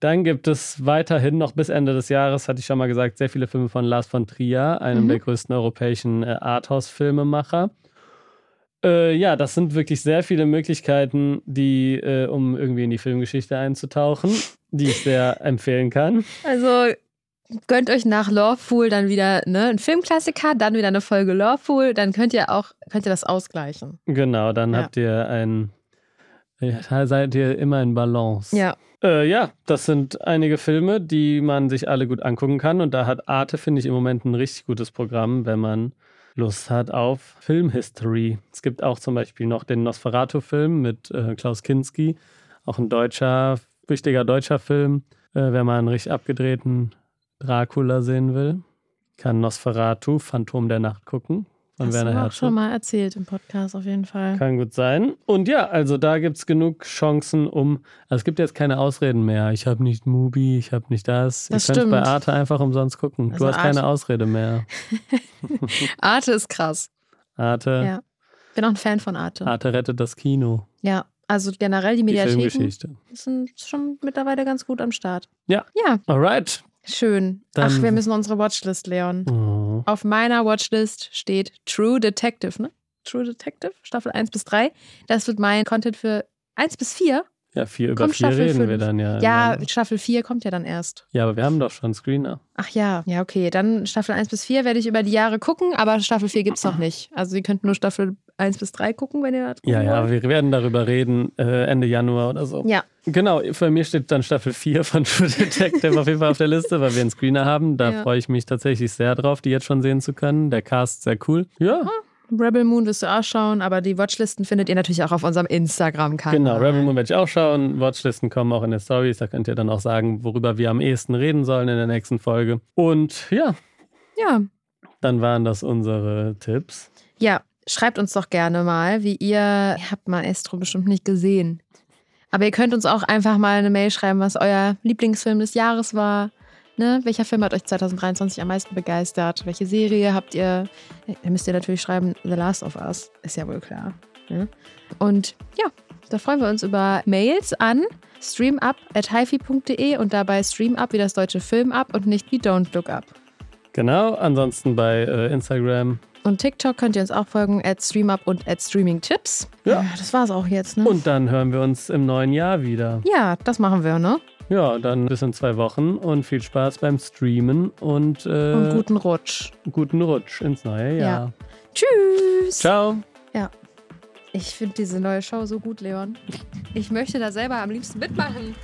Dann gibt es weiterhin noch bis Ende des Jahres, hatte ich schon mal gesagt, sehr viele Filme von Lars von Trier, einem Mhm. der größten europäischen äh, Arthouse-Filmemacher. Äh, ja, das sind wirklich sehr viele Möglichkeiten, die, äh, um irgendwie in die Filmgeschichte einzutauchen, die ich sehr [LAUGHS] empfehlen kann. Also gönnt euch nach Lawful dann wieder ne, ein Filmklassiker, dann wieder eine Folge Lawful, dann könnt ihr auch könnt ihr das ausgleichen. Genau, dann Ja. habt ihr ein, ja, seid ihr immer in Balance. Ja. Äh, ja, das sind einige Filme, die man sich alle gut angucken kann. Und da hat Arte, finde ich, im Moment ein richtig gutes Programm, wenn man Lust hat auf Filmhistory. Es gibt auch zum Beispiel noch den Nosferatu-Film mit äh, Klaus Kinski, auch ein deutscher, wichtiger deutscher Film. Äh, wenn man einen richtig abgedrehten Dracula sehen will, kann Nosferatu, Phantom der Nacht gucken. Von Hast Werner du auch schon mal erzählt im Podcast auf jeden Fall. Kann gut sein. Und ja, also da gibt es genug Chancen, um. Also es gibt jetzt keine Ausreden mehr. Ich habe nicht Mubi, ich habe nicht das. Das Ihr könnt bei. Arte einfach umsonst gucken. Also du hast keine Arte- Ausrede mehr. [LAUGHS] Arte ist krass. Arte, Ja. Bin auch ein Fan von Arte. Arte rettet das Kino. Ja, also generell die Die Mediatheken Filmgeschichte. sind schon mittlerweile ganz gut am Start. Ja. Ja, Alright. Schön. Dann- Ach, wir müssen unsere Watchlist, Leon. Oh. Auf meiner Watchlist steht True Detective, ne? True Detective, Staffel 1 bis 3. Das wird mein Content für 1 bis 4. Ja, vier über Kommt vier Staffel reden wir fünf. dann ja. Ja. Staffel 4 kommt ja dann erst. ja, aber wir haben doch schon Screener. Ach ja, ja, okay. Dann Staffel 1 bis 4 werde ich über die Jahre gucken, aber Staffel 4 gibt es noch nicht. Also ihr könnt nur Staffel 1 bis 3 gucken, wenn ihr das gucken Ja, ja, wir werden darüber reden äh, Ende Januar oder so. Ja, Genau, bei mir steht dann Staffel 4 von [LAUGHS] True Detective auf jeden Fall auf der Liste, weil wir einen Screener haben. Da Ja. freue ich mich tatsächlich sehr drauf, die jetzt schon sehen zu können. Der Cast sehr cool. Ja, Rebel Moon wirst du auch schauen, aber die Watchlisten findet ihr natürlich auch auf unserem Instagram-Kanal. genau. Rebel Moon werde ich auch schauen. Watchlisten kommen auch in den Stories. Da könnt ihr dann auch sagen, worüber wir am ehesten reden sollen in der nächsten Folge. Und ja, Ja, dann waren das unsere Tipps. Ja, schreibt uns doch gerne mal, wie ihr, ihr habt Maestro bestimmt nicht gesehen. Aber ihr könnt uns auch einfach mal eine Mail schreiben, was euer Lieblingsfilm des Jahres war. Ne? Welcher Film hat euch 2023 am meisten begeistert? Welche Serie habt ihr? Da müsst ihr natürlich schreiben, The Last of Us. Ist ja wohl klar. Ne? Und ja, da freuen wir uns über Mails an streamup.hifi.de und dabei streamup wie das deutsche Film up und nicht wie Don't Look Up. Genau, ansonsten bei äh, Instagram. Und TikTok könnt ihr uns auch folgen, at StreamUp und at StreamingTips. Ja. Das war's auch jetzt, ne? Und dann hören wir uns im neuen Jahr wieder. ja, das machen wir, ne? Ja, dann bis in zwei Wochen und viel Spaß beim Streamen und, äh, Und guten Rutsch. guten Rutsch ins neue Jahr. Tschüss. Ciao. Ich finde diese neue Show so gut, Leon. Ich möchte da selber am liebsten mitmachen.